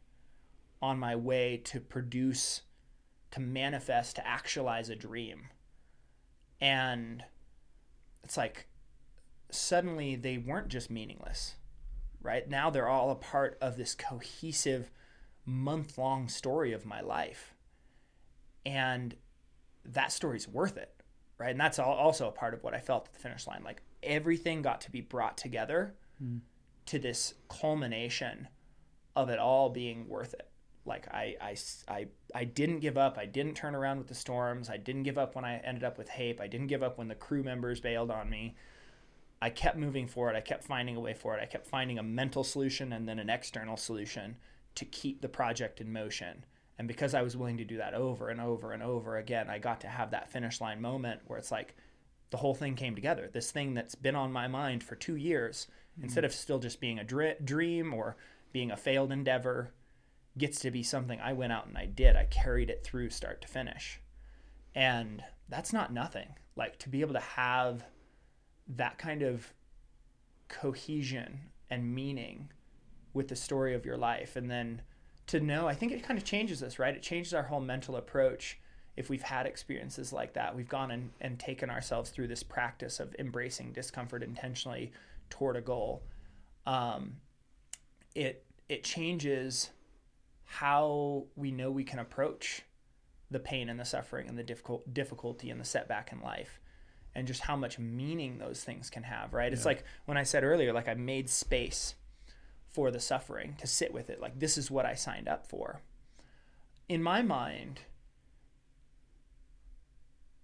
G: on my way to produce to manifest, to actualize a dream. And it's like suddenly they weren't just meaningless, right? Now they're all a part of this cohesive month long story of my life. And that story's worth it, right? And that's also a part of what I felt at the finish line. Like everything got to be brought together mm. to this culmination of it all being worth it like I, I, I, I didn't give up. I didn't turn around with the storms. I didn't give up when I ended up with HAPE. I didn't give up when the crew members bailed on me. I kept moving forward. I kept finding a way forward. I kept finding a mental solution and then an external solution to keep the project in motion. And because I was willing to do that over and over and over again, I got to have that finish line moment where it's like the whole thing came together. This thing that's been on my mind for two years, mm-hmm. instead of still just being a dream or being a failed endeavor, gets to be something I went out and I did. I carried it through start to finish. And that's not nothing. Like to be able to have that kind of cohesion and meaning with the story of your life and then to know i think it kind of changes us right it changes our whole mental approach if we've had experiences like that we've gone and, and taken ourselves through this practice of embracing discomfort intentionally toward a goal um, it it changes how we know we can approach the pain and the suffering and the difficult difficulty and the setback in life and just how much meaning those things can have right? It's like when i said earlier like i made space for the suffering to sit with it. Like this is what i signed up for. In my mind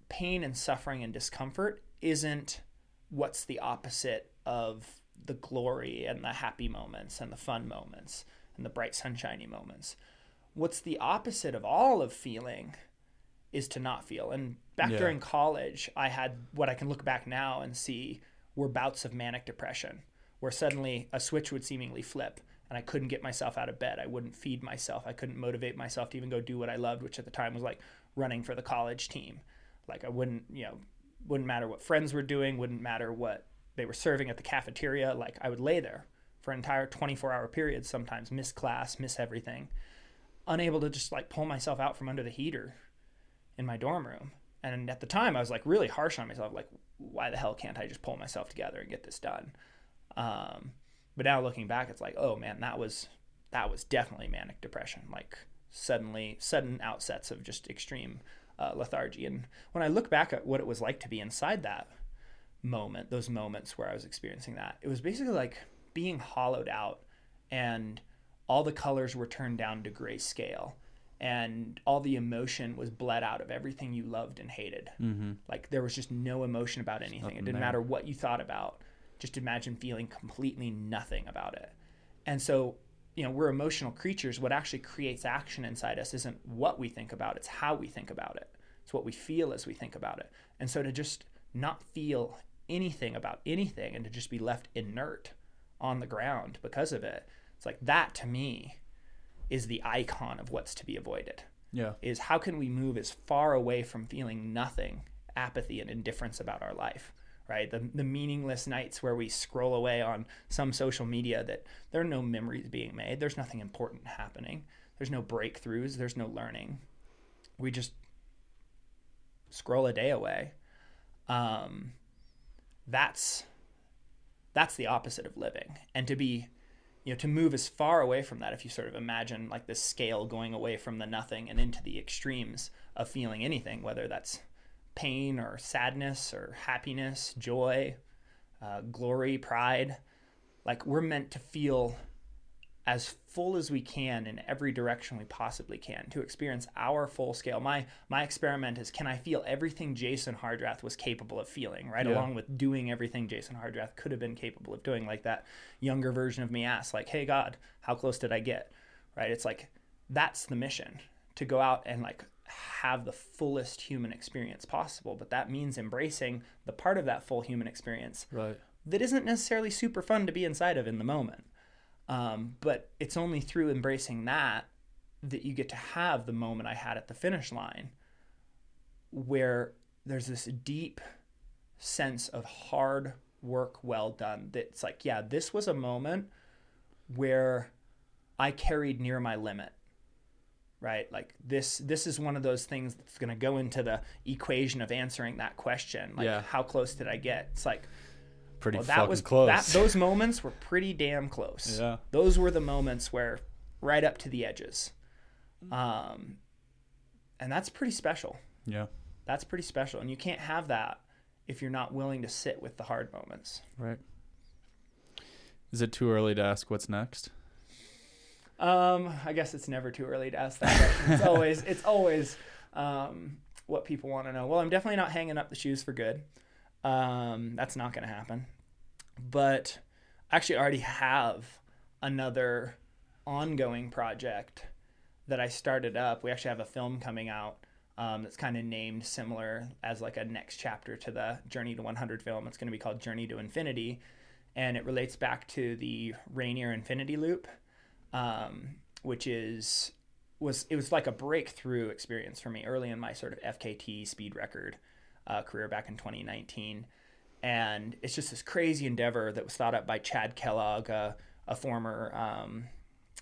G: pain and suffering and discomfort isn't what's the opposite of the glory and the happy moments and the fun moments and the bright sunshiny moments what's the opposite of all of feeling is to not feel. And back
F: Yeah.
G: during college, I had what I can look back now and see were bouts of manic depression, where suddenly a switch would seemingly flip and I couldn't get myself out of bed. I wouldn't feed myself. I couldn't motivate myself to even go do what I loved, which at the time was like running for the college team. Like I wouldn't, you know, wouldn't matter what friends were doing, wouldn't matter what they were serving at the cafeteria. Like I would lay there for an entire 24 hour periods, sometimes miss class, miss everything unable to just like pull myself out from under the heater in my dorm room. And at the time, I was like really harsh on myself, like, why the hell can't I just pull myself together and get this done? Um, but now looking back, it's like, oh man, that was that was definitely manic depression, like suddenly sudden outsets of just extreme uh, lethargy. And when I look back at what it was like to be inside that moment, those moments where I was experiencing that, it was basically like being hollowed out and all the colors were turned down to grayscale and all the emotion was bled out of everything you loved and hated.
F: Mm-hmm.
G: Like there was just no emotion about anything. It didn't
F: there.
G: matter what you thought about. Just imagine feeling completely nothing about it. And so, you know, we're emotional creatures. What actually creates action inside us isn't what we think about, it's how we think about it. It's what we feel as we think about it. And so to just not feel anything about anything and to just be left inert on the ground because of it, it's like that to me is the icon of what's to be avoided
F: Yeah.
G: is how can we move as far away from feeling nothing, apathy, and indifference about our life, right? The, the meaningless nights where we scroll away on some social media that there are no memories being made, there's nothing important happening, there's no breakthroughs, there's no learning. We just scroll a day away. Um, that's that's the opposite of living, and to be you know to move as far away from that if you sort of imagine like this scale going away from the nothing and into the extremes of feeling anything whether that's pain or sadness or happiness joy uh, glory pride like we're meant to feel as full as we can in every direction we possibly can to experience our full scale. My my experiment is can I feel everything Jason Hardrath was capable of feeling, right?
F: Yeah.
G: Along with doing everything Jason Hardrath could have been capable of doing, like that younger version of me asks, like, hey God, how close did I get? Right? It's like that's the mission to go out and like have the fullest human experience possible. But that means embracing the part of that full human experience
F: Right.
G: that isn't necessarily super fun to be inside of in the moment. Um, but it's only through embracing that that you get to have the moment I had at the finish line where there's this deep sense of hard work well done that's like, yeah, this was a moment where I carried near my limit. Right? Like this this is one of those things that's going to go into the equation of answering that question. Like
F: Yeah.
G: how close did I get? It's like
F: Pretty
G: well, that was
F: close.
G: That, those <laughs> moments were pretty damn close.
F: Yeah.
G: Those were the moments where right up to the edges. Um, and that's pretty special.
F: yeah.
G: That's pretty special. And you can't have that if you're not willing to sit with the hard moments.
F: Right. Is it too early to ask what's next?
G: Um, I guess it's never too early to ask that question. It's <laughs> always it's always um, what people want to know. Well, I'm definitely not hanging up the shoes for good. Um, that's not going to happen. But I actually already have another ongoing project that I started up. We actually have a film coming out um, that's kind of named similar as like a next chapter to the Journey to 100 film. It's going to be called Journey to Infinity, and it relates back to the Rainier Infinity Loop, um, which is was it was like a breakthrough experience for me early in my sort of FKT speed record uh, career back in 2019. And it's just this crazy endeavor that was thought up by Chad Kellogg, a, a former, um,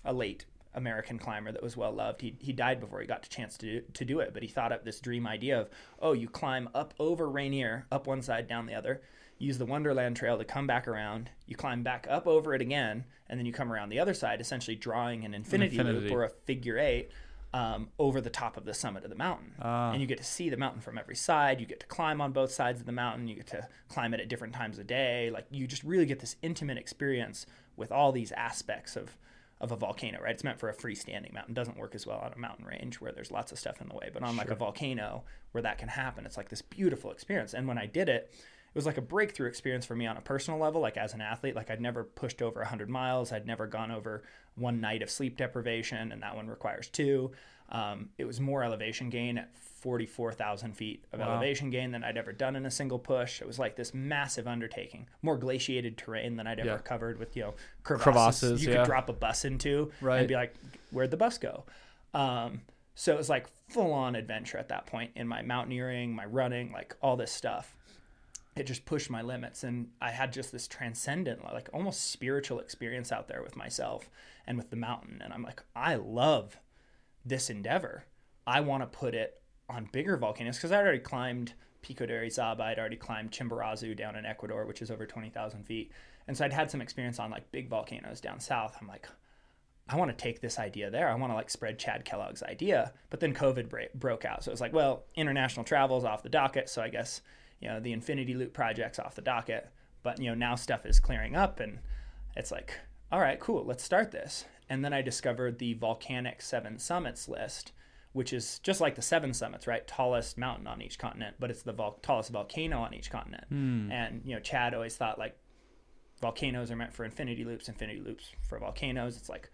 G: a late American climber that was well loved. He, he died before he got the chance to, to do it, but he thought up this dream idea of, oh, you climb up over Rainier, up one side, down the other, use the Wonderland Trail to come back around, you climb back up over it again, and then you come around the other side, essentially drawing an infinity,
F: infinity.
G: loop or a figure eight um, over the top of the summit of the mountain.
F: Ah.
G: And you get to see the mountain from every side. You get to climb on both sides of the mountain. You get to climb it at different times of day. Like you just really get this intimate experience with all these aspects of of a volcano, right? It's meant for a freestanding mountain. It doesn't work as well on a mountain range where there's lots of stuff in the way. But on like a volcano where that can happen, it's like this beautiful experience. And when I did it, it was like a breakthrough experience for me on a personal level, like as an athlete. Like I'd never pushed over 100 miles. I'd never gone over one night of sleep deprivation, and that one requires two. Um, it was more elevation gain at 44,000 feet of
F: Wow.
G: elevation gain than I'd ever done in a single push. It was like this massive undertaking, more glaciated terrain than I'd ever
F: Yeah.
G: covered with, you know, crevasses,
F: Crevasses,
G: you
F: yeah.
G: could drop a bus into
F: Right.
G: and be like, where'd the bus go? Um, so it was like full on adventure at that point in my mountaineering, my running, like all this stuff it just pushed my limits and i had just this transcendent like almost spiritual experience out there with myself and with the mountain and i'm like i love this endeavor i want to put it on bigger volcanoes because i already climbed pico de orizaba i'd already climbed chimborazo down in ecuador which is over 20000 feet and so i'd had some experience on like big volcanoes down south i'm like I want to take this idea there. I want to like spread Chad Kellogg's idea. But then COVID broke out. So it was like, well, international travel is off the docket. So I guess, you know, the Infinity Loop project's off the docket. But, you know, now stuff is clearing up and it's like, all right, cool, let's start this. And then I discovered the Volcanic Seven Summits list, which is just like the Seven Summits, right? Tallest mountain on each continent, but it's the vol- tallest volcano on each continent. Hmm. And, you know, Chad always thought like, volcanoes are meant for infinity loops infinity loops for volcanoes it's like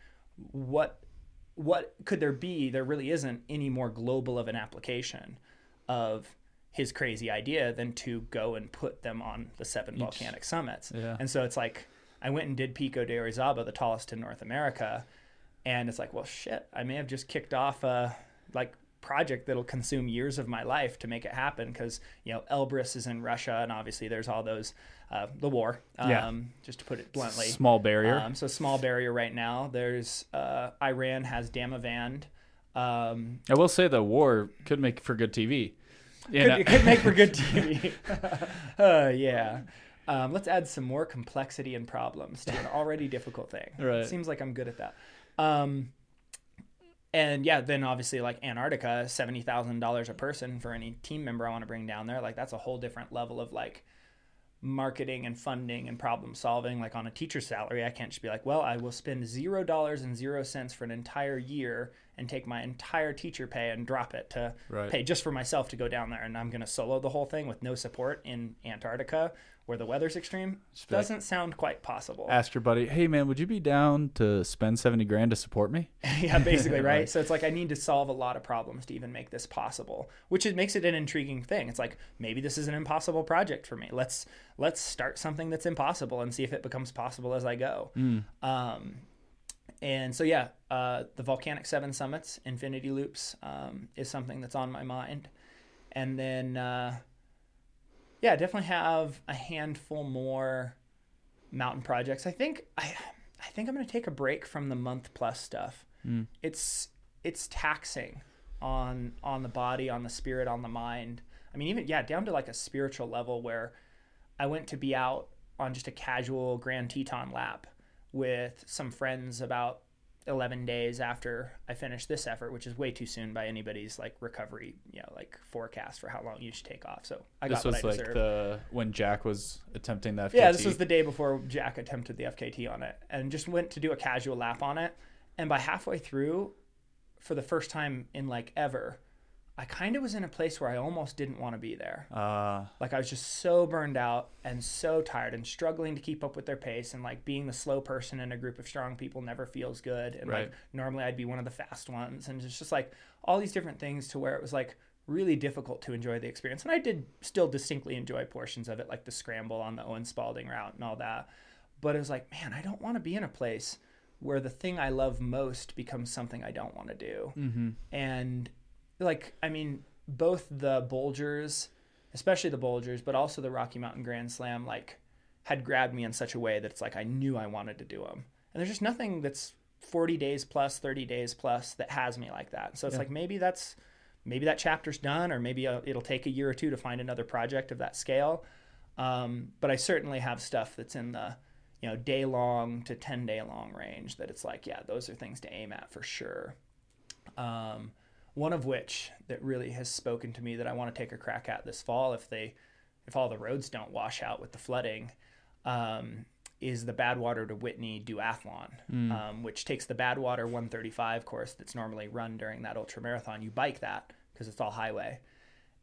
G: what what could there be there really isn't any more global of an application of his crazy idea than to go and put them on the seven volcanic summits
F: Yeah.
G: and so it's like i went and did pico de orizaba the tallest in north america and it's like well shit i may have just kicked off a like project that'll consume years of my life to make it happen because you know elbrus is in russia and obviously there's all those uh, the war um,
F: Yeah.
G: just to put it bluntly
F: Small barrier.
G: um, so small barrier right now. There's uh, Iran has Damavand. Um,
F: I will say the war could make for good TV. You
G: could,
F: know?
G: it could make for good <laughs> TV. <laughs> uh, yeah. Um, let's add some more complexity and problems to an already difficult thing. <laughs>
F: Right.
G: Seems like I'm good at that. Um, and yeah, then obviously like Antarctica, seventy thousand dollars a person for any team member I want to bring down there. Like that's a whole different level of like marketing and funding and problem solving. Like on a teacher's salary, I can't just be like, well, I will spend zero dollars and zero cents for an entire year and take my entire teacher pay and drop it to
F: Right.
G: pay just for myself to go down there, and I'm going to solo the whole thing with no support in Antarctica where the weather's extreme. Doesn't sound quite possible.
F: Ask your buddy, hey man, would you be down to spend seventy grand to support me? <laughs>
G: yeah, basically, right? <laughs>
F: Right.
G: So it's like I need to solve a lot of problems to even make this possible, which it makes it an intriguing thing. It's like maybe this is an impossible project for me. Let's let's start something that's impossible and see if it becomes possible as I go. Um, and so yeah, uh, the volcanic seven summits, infinity loops, um, is something that's on my mind, and then uh, yeah, definitely have a handful more mountain projects. I think I I think I'm gonna take a break from the month plus stuff. It's it's taxing on on the body, on the spirit, on the mind. I mean, even yeah, down to like a spiritual level where I went to be out on just a casual Grand Teton lap with some friends about 11 days after I finished this effort, which is way too soon by anybody's like recovery, you know, like forecast for how long you should take off. So I
F: this
G: got
F: was
G: what I
F: like
G: deserved.
F: the when Jack was attempting that.
G: Yeah, this was the day before Jack attempted the FKT on it and just went to do a casual lap on it. And by halfway through, for the first time in like ever, I kind of was in a place where I almost didn't want to be there.
F: Uh,
G: Like I was just so burned out and so tired and struggling to keep up with their pace and like being the slow person in a group of strong people never feels good. And
F: Right.
G: like normally I'd be one of the fast ones and it's just like all these different things to where it was like really difficult to enjoy the experience. And I did still distinctly enjoy portions of it, like the scramble on the Owen Spalding route and all that. But it was like, man, I don't want to be in a place where the thing I love most becomes something I don't want to do. Mm-hmm. And like, I mean, both the Bulgers, especially the Bulgers, but also the Rocky Mountain Grand Slam, like, had grabbed me in such a way that it's like I knew I wanted to do them. and there's just nothing that's 40 days plus 30 days plus that has me like that so it's
F: Yeah.
G: like maybe that's maybe that chapter's done or maybe uh, it'll take a year or two to find another project of that scale um, but i certainly have stuff that's in the you know day long to 10 day long range that it's like yeah those are things to aim at for sure um, one of which that really has spoken to me that I want to take a crack at this fall if they if all the roads don't wash out with the flooding um, is the Badwater to Whitney duathlon, um, which takes the Badwater 135 course that's normally run during that ultra marathon. You bike that because it's all highway,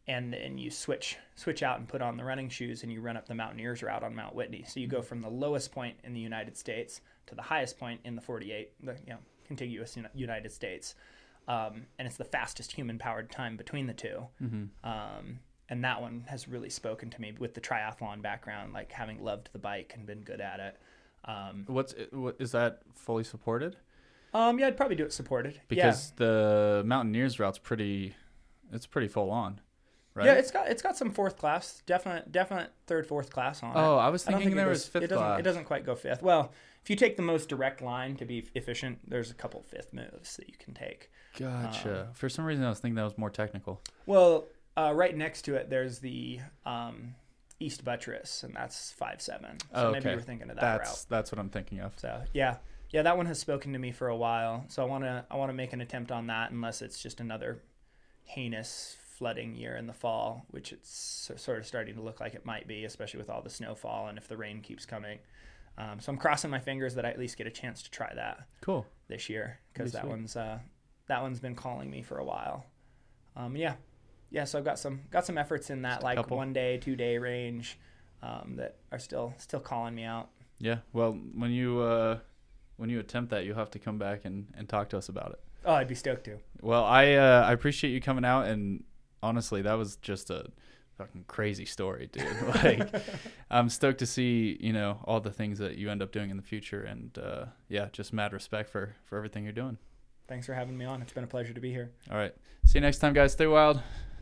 G: and and you switch switch out and put on the running shoes and you run up the Mountaineers route on Mount Whitney. So you go from the lowest point in the United States to the highest point in the 48, the you know contiguous United States, um, and it's the fastest human powered time between the 2 Um, and that one has really spoken to me with the triathlon background, like having loved the bike and been good at it. Um,
F: What's what is that fully supported?
G: um, yeah, I'd probably do it supported.
F: Because the Mountaineers route's pretty, it's pretty full on, right?
G: yeah, yeah, it's got it's got some fourth class, definite definite third fourth class on it.
F: Oh, I was
G: I don't
F: thinking
G: think
F: there was fifth
G: it doesn't,
F: class.
G: It doesn't quite go fifth. Well, if you take the most direct line to be efficient, there's a couple fifth moves that you can take.
F: Gotcha.
G: Um,
F: For some reason, I was thinking that was more technical.
G: Well, uh, right next to it, there's the um, East Buttress, and that's five seven. So
F: Oh,
G: maybe
F: okay.
G: you were thinking of that
F: That's
G: route.
F: that's what I'm thinking of.
G: So yeah, yeah, that one has spoken to me for a while. So I want to I want to make an attempt on that, unless it's just another heinous flooding year in the fall, which it's sort of starting to look like it might be, especially with all the snowfall and if the rain keeps coming. Um, so I'm crossing my fingers that I at least get a chance to try that
F: Cool.
G: this year because that
F: sweet.
G: one's uh, that one's been calling me for a while. Um, yeah, yeah. So I've got some got some efforts in that like
F: couple.
G: one day, two day range um, that are still still calling me out.
F: Yeah. Well, when you uh, when you attempt that, you'll have to come back and, and talk to us about it.
G: Oh, I'd be stoked to.
F: Well, I uh, I appreciate you coming out, and honestly, that was just a fucking crazy story, dude. <laughs> like, I'm stoked to see you know all the things that you end up doing in the future, and uh, yeah, just mad respect for for everything you're doing.
G: Thanks for having me on. It's been a pleasure to be here.
F: All right, see you next time, guys. Stay wild.